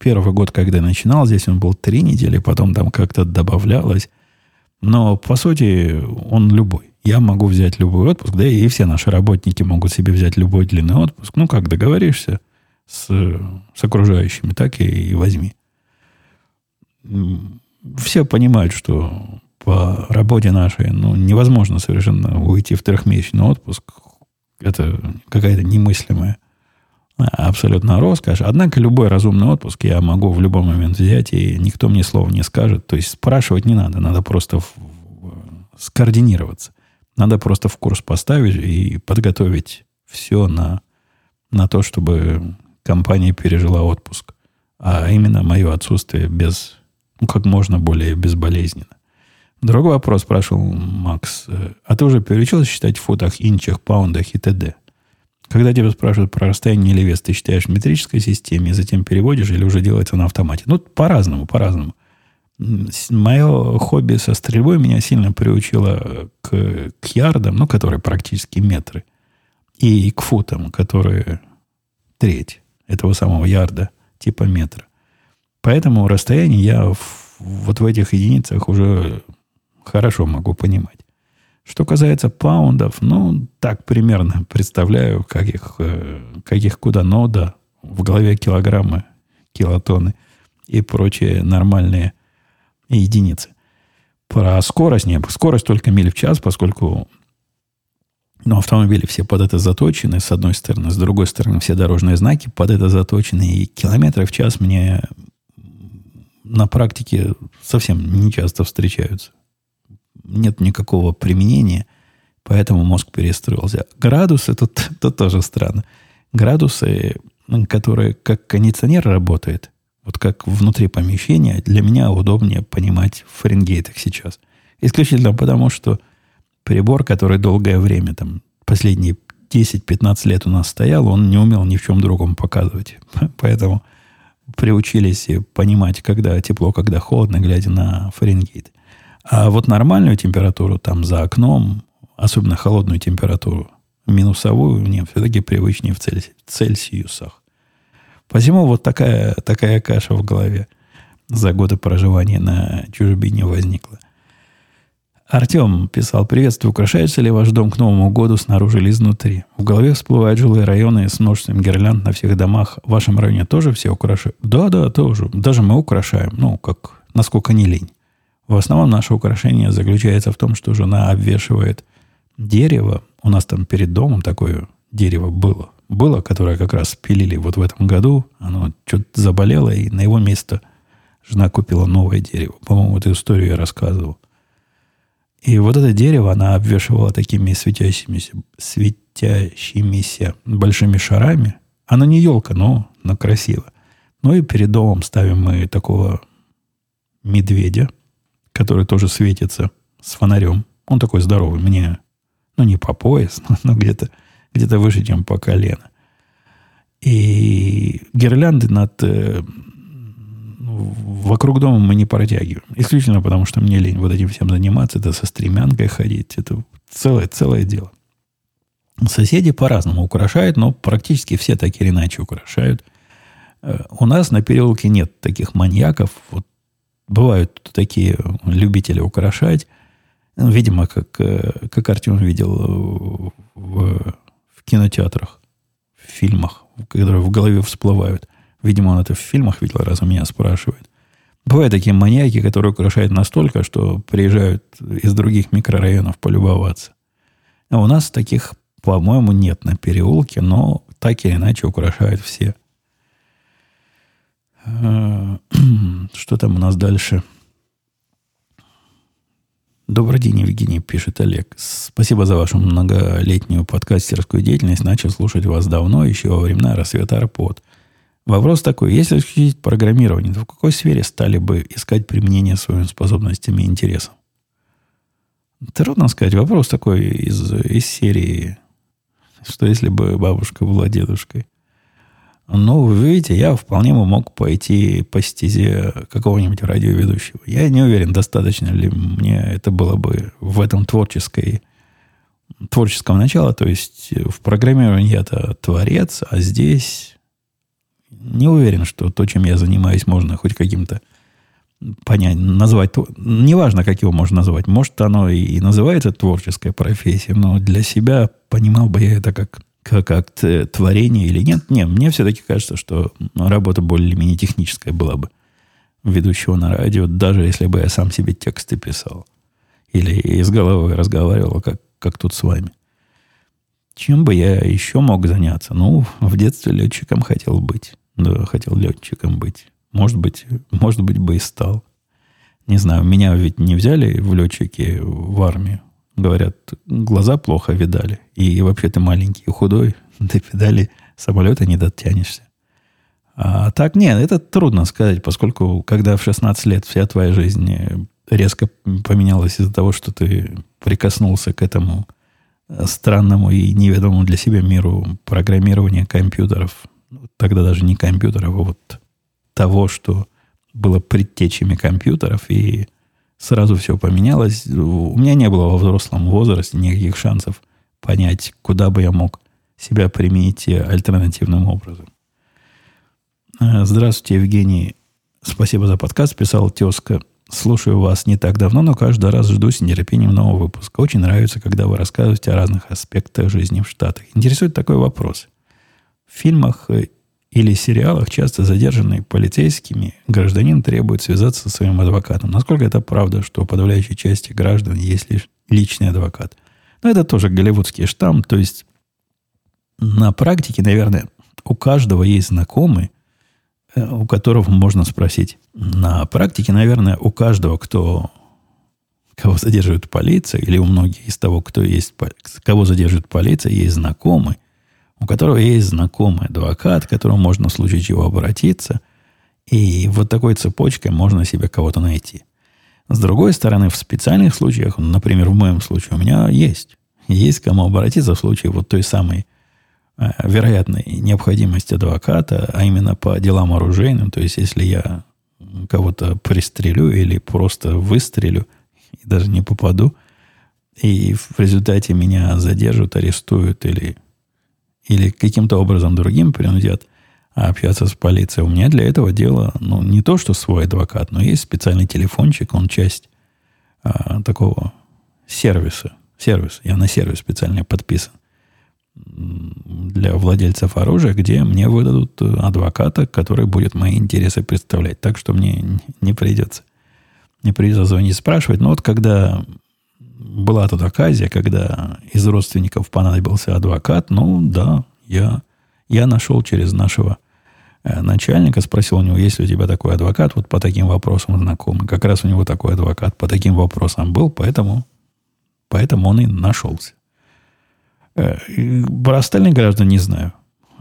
первый год, когда начинал, здесь он был 3 недели, потом там как-то добавлялось. Но, по сути, он любой. Я могу взять любой отпуск, да и все наши работники могут себе взять любой длинный отпуск. Ну, как договоришься с, с окружающими, так и, и возьми. Все понимают, что по работе нашей ну, невозможно совершенно уйти в трехмесячный отпуск. Это какая-то немыслимая абсолютно роскошь. Однако любой разумный отпуск я могу в любой момент взять, и никто мне слова не скажет. То есть спрашивать не надо, надо просто в, скоординироваться. Надо просто в курс поставить и подготовить все на, на то, чтобы компания пережила отпуск. А именно мое отсутствие без, ну, как можно более безболезненно. Другой вопрос спрашивал Макс. А ты уже переучился считать в футах, инчах, паундах и т.д.? Когда тебя спрашивают про расстояние или вес, ты считаешь в метрической системе, и затем переводишь, или уже делается на автомате? Ну, по-разному, по-разному. Мое хобби со стрельбой меня сильно приучило к, к ярдам, ну, которые практически метры, и к футам, которые треть этого самого ярда, типа метра. Поэтому расстояние я в, вот в этих единицах уже хорошо могу понимать. Что касается паундов, ну, так примерно представляю, как их, э, как их куда нода, в голове килограммы, килотонны и прочие нормальные единицы. Про скорость не Скорость только миль в час, поскольку ну, автомобили все под это заточены, с одной стороны. С другой стороны, все дорожные знаки под это заточены. И километры в час мне на практике совсем не часто встречаются нет никакого применения, поэтому мозг перестроился. Градусы, тут, тут тоже странно. Градусы, которые как кондиционер работает, вот как внутри помещения, для меня удобнее понимать в Фаренгейтах сейчас. Исключительно потому, что прибор, который долгое время, там, последние 10-15 лет у нас стоял, он не умел ни в чем другом показывать. Поэтому приучились понимать, когда тепло, когда холодно, глядя на Фаренгейт. А вот нормальную температуру там за окном, особенно холодную температуру, минусовую, мне все-таки привычнее в Цельси, Цельсиусах. Посему вот такая, такая каша в голове за годы проживания на чужбине возникла. Артем писал, приветствую, украшается ли ваш дом к Новому году снаружи или изнутри? В голове всплывают жилые районы с множеством гирлянд на всех домах. В вашем районе тоже все украшают? Да, да, тоже. Даже мы украшаем. Ну, как, насколько не лень. В основном наше украшение заключается в том, что жена обвешивает дерево. У нас там перед домом такое дерево было. Было, которое как раз пилили вот в этом году. Оно что-то заболело, и на его место жена купила новое дерево. По-моему, эту историю я рассказывал. И вот это дерево она обвешивала такими светящимися, светящимися большими шарами. Она не елка, но, но красиво. Ну и перед домом ставим мы такого медведя – который тоже светится с фонарем. Он такой здоровый, мне, ну, не по пояс, но, но где-то где выше, чем по колено. И гирлянды над... Э, вокруг дома мы не протягиваем. Исключительно потому, что мне лень вот этим всем заниматься. Это со стремянкой ходить. Это целое, целое дело. Соседи по-разному украшают, но практически все так или иначе украшают. Э, у нас на переулке нет таких маньяков. Вот Бывают такие любители украшать. Ну, видимо, как, э, как Артем видел в, в кинотеатрах, в фильмах, которые в голове всплывают. Видимо, он это в фильмах видел, раз у меня спрашивает. Бывают такие маньяки, которые украшают настолько, что приезжают из других микрорайонов полюбоваться. А у нас таких, по-моему, нет на переулке, но так или иначе украшают все. Э, что там у нас дальше? Добрый день, Евгений, пишет Олег. Спасибо за вашу многолетнюю подкастерскую деятельность. Начал слушать вас давно, еще во времена рассвета Арпод. Вопрос такой. Если исключить программирование, то в какой сфере стали бы искать применение своим способностям и интересам? Трудно сказать. Вопрос такой из, из серии, что если бы бабушка была дедушкой. Ну, вы видите, я вполне мог пойти по стезе какого-нибудь радиоведущего. Я не уверен, достаточно ли мне это было бы в этом творческой, творческом начале. То есть в программировании я-то творец, а здесь не уверен, что то, чем я занимаюсь, можно хоть каким-то понять, назвать, неважно, как его можно назвать. Может, оно и называется творческой профессией, но для себя понимал бы я это как, как, как творение или нет. Нет, мне все-таки кажется, что работа более-менее техническая была бы ведущего на радио, даже если бы я сам себе тексты писал. Или из головы разговаривал, как, как тут с вами. Чем бы я еще мог заняться? Ну, в детстве летчиком хотел быть. Да, хотел летчиком быть. Может быть, может быть, бы и стал. Не знаю, меня ведь не взяли в летчики в армию. Говорят, глаза плохо видали. И вообще ты маленький и худой. До педали самолета не дотянешься. А так, нет, это трудно сказать, поскольку когда в 16 лет вся твоя жизнь резко поменялась из-за того, что ты прикоснулся к этому странному и неведомому для себя миру программирования компьютеров, тогда даже не компьютеров, а вот того, что было предтечами компьютеров, и сразу все поменялось. У меня не было во взрослом возрасте никаких шансов понять, куда бы я мог себя применить альтернативным образом. Э, здравствуйте, Евгений. Спасибо за подкаст, писал тезка. Слушаю вас не так давно, но каждый раз жду с нетерпением нового выпуска. Очень нравится, когда вы рассказываете о разных аспектах жизни в Штатах. Интересует такой вопрос. В фильмах или сериалах, часто задержанный полицейскими, гражданин требует связаться со своим адвокатом. Насколько это правда, что у подавляющей части граждан есть лишь личный адвокат? Но это тоже голливудский штамм. То есть на практике, наверное, у каждого есть знакомый, э, у которого можно спросить. На практике, наверное, у каждого, кто кого задерживает полиция, или у многих из того, кто есть, кого задерживает полиция, есть знакомый – у которого есть знакомый адвокат, к которому можно в случае чего обратиться, и вот такой цепочкой можно себе кого-то найти. С другой стороны, в специальных случаях, например, в моем случае, у меня есть. Есть кому обратиться в случае вот той самой э, вероятной необходимости адвоката, а именно по делам оружейным. То есть, если я кого-то пристрелю или просто выстрелю и даже не попаду, и в результате меня задержат, арестуют или или каким-то образом другим принудят общаться с полицией. У меня для этого дела, ну, не то, что свой адвокат, но есть специальный телефончик, он часть а, такого сервиса. Сервис. Я на сервис специально подписан для владельцев оружия, где мне выдадут адвоката, который будет мои интересы представлять. Так что мне не придется, не придется звонить спрашивать. Но вот когда была тут оказия, когда из родственников понадобился адвокат. Ну, да, я, я нашел через нашего э, начальника, спросил у него, есть ли у тебя такой адвокат, вот по таким вопросам знакомый. Как раз у него такой адвокат по таким вопросам был, поэтому, поэтому он и нашелся. Э, про остальных граждан не знаю.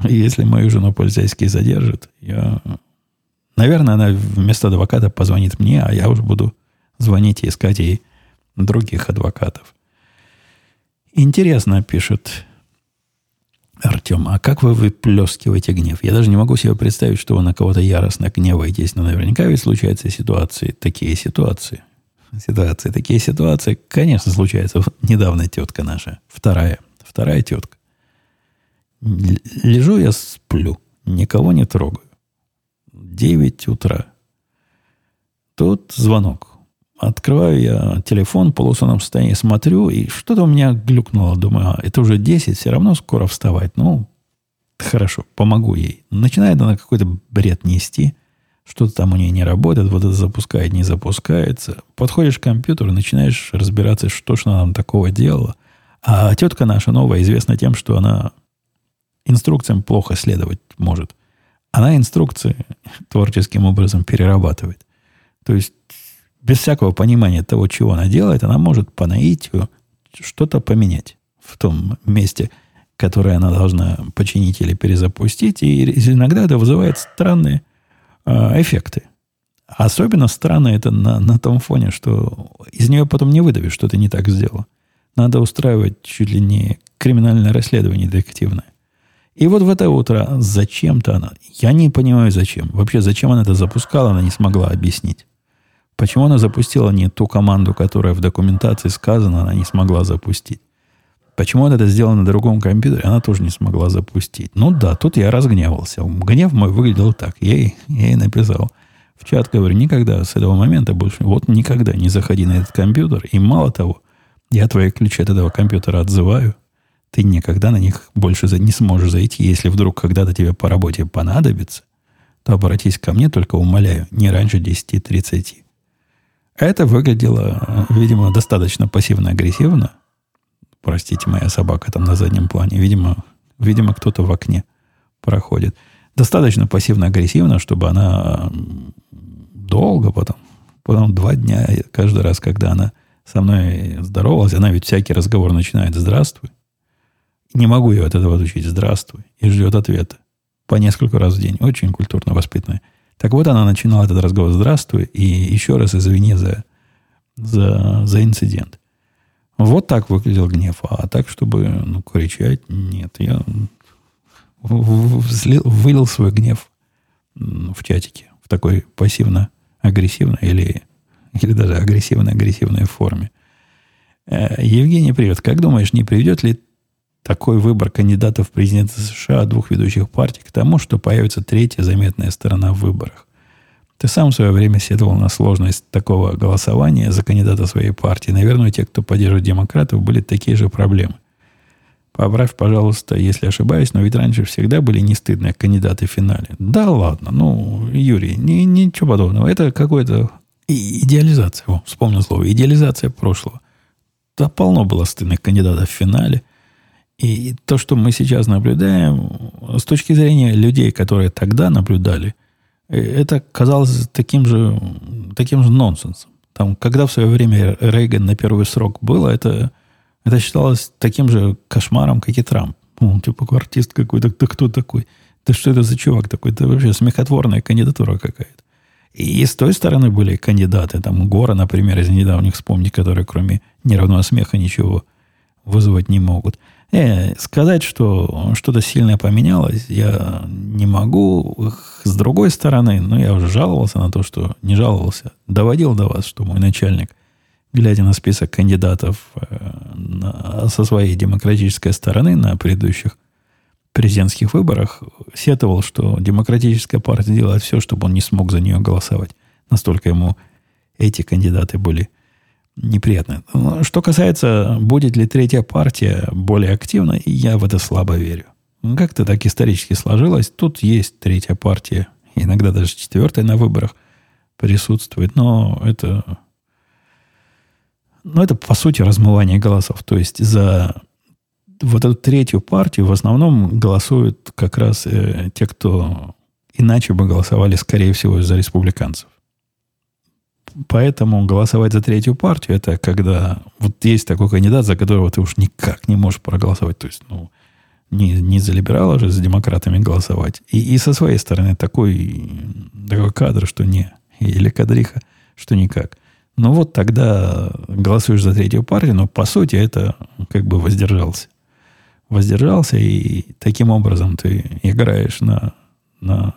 Если мою жену полицейские задержат, я... Наверное, она вместо адвоката позвонит мне, а я уже буду звонить и искать ей других адвокатов. Интересно, пишет Артем, а как вы выплескиваете гнев? Я даже не могу себе представить, что вы на кого-то яростно гневаетесь, но наверняка ведь случаются ситуации, такие ситуации. Ситуации, такие ситуации, конечно, случаются. недавно тетка наша, вторая, вторая тетка. Лежу я, сплю, никого не трогаю. 9 утра. Тут звонок. Открываю я телефон в полусонном состоянии, смотрю, и что-то у меня глюкнуло. Думаю, а, это уже 10, все равно скоро вставать. Ну, хорошо, помогу ей. Начинает она какой-то бред нести. Что-то там у нее не работает, вот это запускает, не запускается. Подходишь к компьютеру, начинаешь разбираться, что ж она там такого делала. А тетка наша новая известна тем, что она инструкциям плохо следовать может. Она инструкции творческим образом перерабатывает. То есть без всякого понимания того, чего она делает, она может по наитию что-то поменять в том месте, которое она должна починить или перезапустить. И иногда это вызывает странные э, эффекты. Особенно странно это на, на том фоне, что из нее потом не выдавишь, что ты не так сделал. Надо устраивать чуть ли не криминальное расследование детективное. И вот в это утро зачем-то она, я не понимаю зачем, вообще зачем она это запускала, она не смогла объяснить. Почему она запустила не ту команду, которая в документации сказана, она не смогла запустить. Почему она это сделала на другом компьютере, она тоже не смогла запустить. Ну да, тут я разгневался. Гнев мой выглядел так. Я ей, я ей написал в чат, говорю, никогда с этого момента больше, вот никогда не заходи на этот компьютер. И мало того, я твои ключи от этого компьютера отзываю. Ты никогда на них больше не сможешь зайти. Если вдруг когда-то тебе по работе понадобится, то обратись ко мне, только умоляю, не раньше 10.30. Это выглядело, видимо, достаточно пассивно-агрессивно. Простите, моя собака там на заднем плане. Видимо, видимо кто-то в окне проходит. Достаточно пассивно-агрессивно, чтобы она долго потом, потом два дня, каждый раз, когда она со мной здоровалась, она ведь всякий разговор начинает «здравствуй». Не могу ее от этого отучить «здравствуй» и ждет ответа. По несколько раз в день. Очень культурно воспитанная. Так вот, она начинала этот разговор «здравствуй» и еще раз извини за, за, за инцидент. Вот так выглядел гнев. А так, чтобы ну, кричать, нет. Я вылил свой гнев в чатике в такой пассивно-агрессивной или, или даже агрессивно-агрессивной форме. Э, Евгений, привет. Как думаешь, не приведет ли такой выбор кандидатов в президенты США двух ведущих партий к тому, что появится третья заметная сторона в выборах? Ты сам в свое время сетовал на сложность такого голосования за кандидата своей партии. Наверное, те, кто поддерживает демократов, были такие же проблемы. Поправь, пожалуйста, если ошибаюсь, но ведь раньше всегда были не стыдные кандидаты в финале. Да ладно, ну, Юрий, ни, ничего подобного. Это какое-то идеализация. О, вспомнил слово. Идеализация прошлого. Да полно было стыдных кандидатов в финале. И то, что мы сейчас наблюдаем, с точки зрения людей, которые тогда наблюдали, э, это казалось таким же, таким же нонсенсом. Там, когда в свое время Рейган на первый срок было, это, это считалось таким же кошмаром, как и Трамп. Он типа артист какой-то, да кто такой? Да что это за чувак такой? Это вообще смехотворная кандидатура какая-то. И с той стороны были кандидаты, там Гора, например, из недавних вспомнить, которые кроме нервного смеха ничего вызвать не могут. Э, сказать, что что-то сильное поменялось, я не могу. С другой стороны, ну, я уже жаловался на то, что не жаловался. Доводил до вас, что мой начальник, глядя на список кандидатов э, на, со своей демократической стороны на предыдущих президентских выборах, сетовал, что демократическая партия делает все, чтобы он не смог за нее голосовать. Настолько ему эти кандидаты были неприятно. Что касается, будет ли третья партия более активна, я в это слабо верю. Как-то так исторически сложилось. Тут есть третья партия, иногда даже четвертая на выборах присутствует, но это, но это по сути размывание голосов. То есть за вот эту третью партию в основном голосуют как раз э, те, кто иначе бы голосовали, скорее всего, за республиканцев. Поэтому голосовать за третью партию, это когда вот есть такой кандидат, за которого ты уж никак не можешь проголосовать. То есть, ну, не, не за либерала же, за демократами голосовать. И, и со своей стороны такой, такой кадр, что не. Или кадриха, что никак. Ну вот тогда голосуешь за третью партию, но по сути это как бы воздержался. Воздержался, и таким образом ты играешь на, на,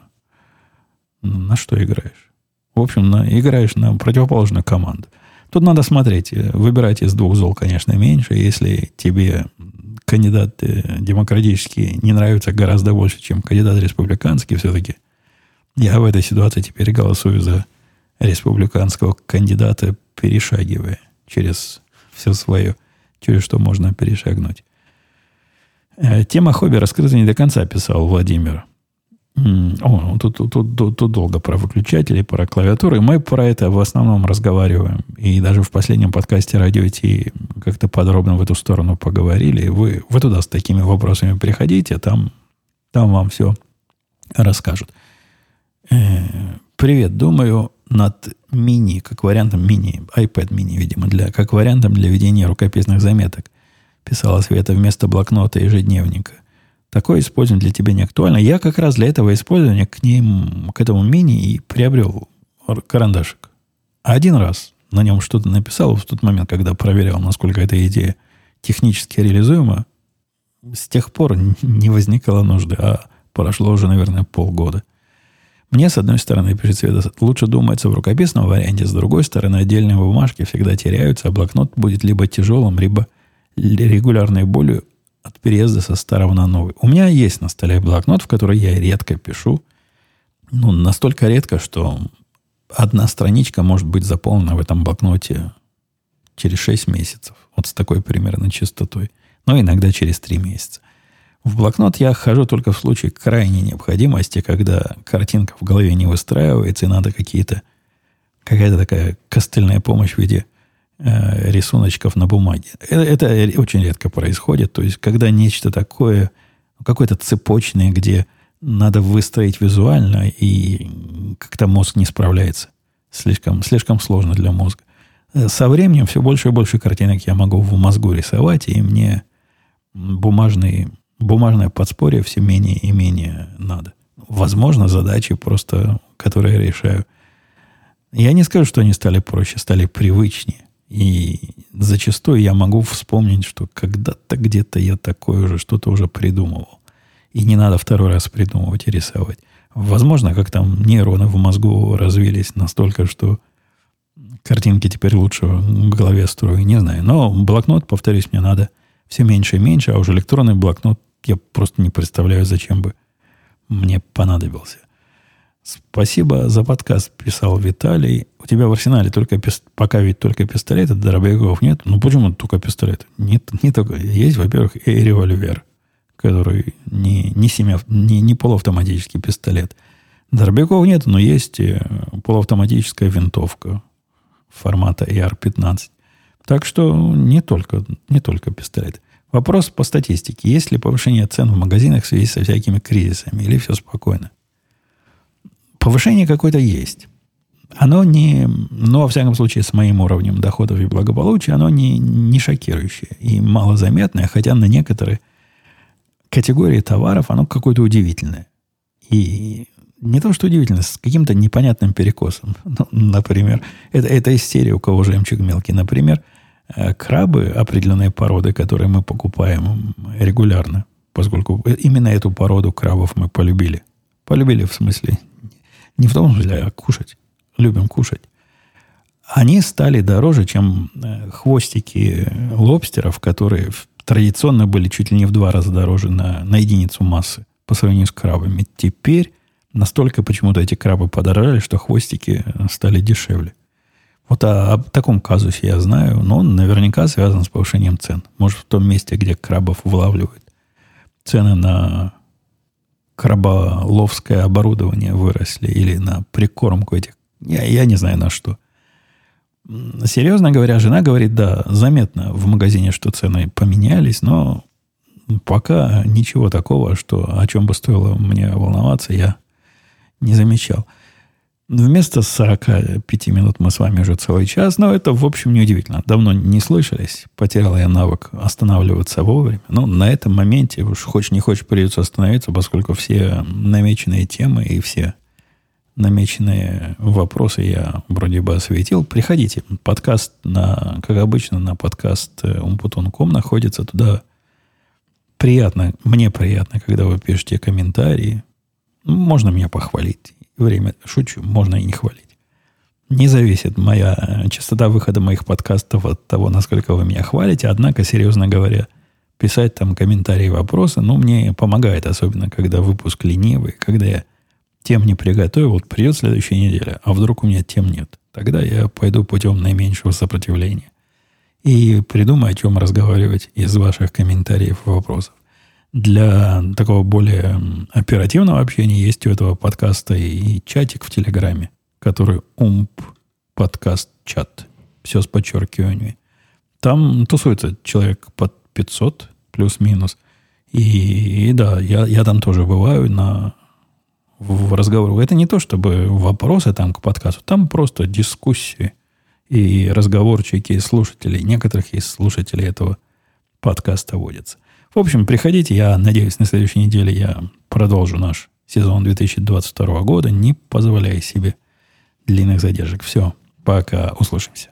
на что играешь? В общем, на, играешь на противоположную команду. Тут надо смотреть. Выбирать из двух зол, конечно, меньше. Если тебе кандидат демократический не нравится гораздо больше, чем кандидат республиканский, все-таки я в этой ситуации теперь голосую за республиканского кандидата, перешагивая через все свое, через что можно перешагнуть. Э, тема хобби раскрыта не до конца, писал Владимир. О, тут, тут, тут, тут, тут долго про выключатели, про клавиатуры. Мы про это в основном разговариваем. И даже в последнем подкасте «Радио Ти» как-то подробно в эту сторону поговорили. Вы, вы туда с такими вопросами приходите, там, там вам все расскажут. Э, привет, думаю над мини, как вариантом мини, iPad мини, видимо, для, как вариантом для ведения рукописных заметок. Писала Света вместо блокнота ежедневника. Такое использование для тебя не актуально. Я как раз для этого использования к ним, к этому мини и приобрел карандашик. Один раз на нем что-то написал в тот момент, когда проверял, насколько эта идея технически реализуема. с тех пор не возникало нужды, а прошло уже, наверное, полгода. Мне, с одной стороны, пишет Света, лучше думается в рукописном варианте, с другой стороны, отдельные бумажки всегда теряются, а блокнот будет либо тяжелым, либо регулярной болью от переезда со старого на новый. У меня есть на столе блокнот, в который я редко пишу. Ну, настолько редко, что одна страничка может быть заполнена в этом блокноте через 6 месяцев. Вот с такой примерно частотой. Но иногда через 3 месяца. В блокнот я хожу только в случае крайней необходимости, когда картинка в голове не выстраивается, и надо какие-то какая-то такая костыльная помощь в виде э, рисуночков на бумаге. Это, это очень редко происходит. То есть, когда нечто такое, какое-то цепочное, где надо выстроить визуально, и как-то мозг не справляется. Слишком, слишком сложно для мозга. Э, со временем все больше и больше картинок я могу в мозгу рисовать, и мне бумажные, бумажное подспорье все менее и менее надо. Возможно, задачи просто, которые я решаю. Я не скажу, что они стали проще, стали привычнее. И зачастую я могу вспомнить, что когда-то где-то я такое уже что-то уже придумывал. И не надо второй раз придумывать и рисовать. Возможно, как там нейроны в мозгу развились настолько, что картинки теперь лучше в голове строю, не знаю. Но блокнот, повторюсь, мне надо все меньше и меньше, а уже электронный блокнот я просто не представляю, зачем бы мне понадобился. Спасибо за подкаст, писал Виталий. У тебя в арсенале только пока ведь только пистолеты, дробовиков нет. Ну почему только пистолет? Нет, не только. Есть, во-первых, и револьвер который не, не, семя, не, не полуавтоматический пистолет. Дробяков нет, но есть э, полуавтоматическая винтовка формата AR-15. Так что не только, не только пистолет. Вопрос по статистике. Есть ли повышение цен в магазинах в связи со всякими кризисами? Или все спокойно? Повышение какое-то есть. Оно не, ну, во всяком случае, с моим уровнем доходов и благополучия, оно не, не шокирующее и малозаметное, хотя на некоторые – категории товаров, оно какое-то удивительное. И не то, что удивительно, с каким-то непонятным перекосом. Ну, например, это, это истерия, у кого жемчуг мелкий. Например, э, крабы определенной породы, которые мы покупаем регулярно, поскольку именно эту породу крабов мы полюбили. Полюбили в смысле, не в том смысле, а кушать. Любим кушать. Они стали дороже, чем э, хвостики лобстеров, которые традиционно были чуть ли не в два раза дороже на, на единицу массы по сравнению с крабами. Теперь настолько почему-то эти крабы подорожали, что хвостики стали дешевле. Вот о, о таком казусе я знаю, но он наверняка связан с повышением цен. Может, в том месте, где крабов вылавливают, цены на краболовское оборудование выросли или на прикормку этих. Я, я не знаю на что. Серьезно говоря, жена говорит, да, заметно в магазине, что цены поменялись, но пока ничего такого, что, о чем бы стоило мне волноваться, я не замечал. Вместо 45 минут мы с вами уже целый час, но это, в общем, неудивительно. Давно не слышались, потерял я навык останавливаться вовремя. Но на этом моменте, уж хочешь не хочешь, придется остановиться, поскольку все намеченные темы и все намеченные вопросы я вроде бы осветил. Приходите. Подкаст, на, как обычно, на подкаст umputon.com находится. Туда приятно, мне приятно, когда вы пишете комментарии. Можно меня похвалить. Время, шучу, можно и не хвалить. Не зависит моя частота выхода моих подкастов от того, насколько вы меня хвалите. Однако, серьезно говоря, писать там комментарии, вопросы, ну, мне помогает, особенно когда выпуск ленивый, когда я тем не приготовил, вот придет следующая неделя, а вдруг у меня тем нет. Тогда я пойду путем наименьшего сопротивления. И придумаю, о чем разговаривать из ваших комментариев и вопросов. Для такого более оперативного общения есть у этого подкаста и чатик в Телеграме, который умп подкаст чат. Все с подчеркиваниями. Там тусуется человек под 500 плюс-минус. И, и да, я, я там тоже бываю на в разговору. Это не то, чтобы вопросы там к подкасту, там просто дискуссии и разговорчики слушателей. Некоторых из слушателей этого подкаста водятся. В общем, приходите. Я надеюсь, на следующей неделе я продолжу наш сезон 2022 года, не позволяя себе длинных задержек. Все, пока услышимся.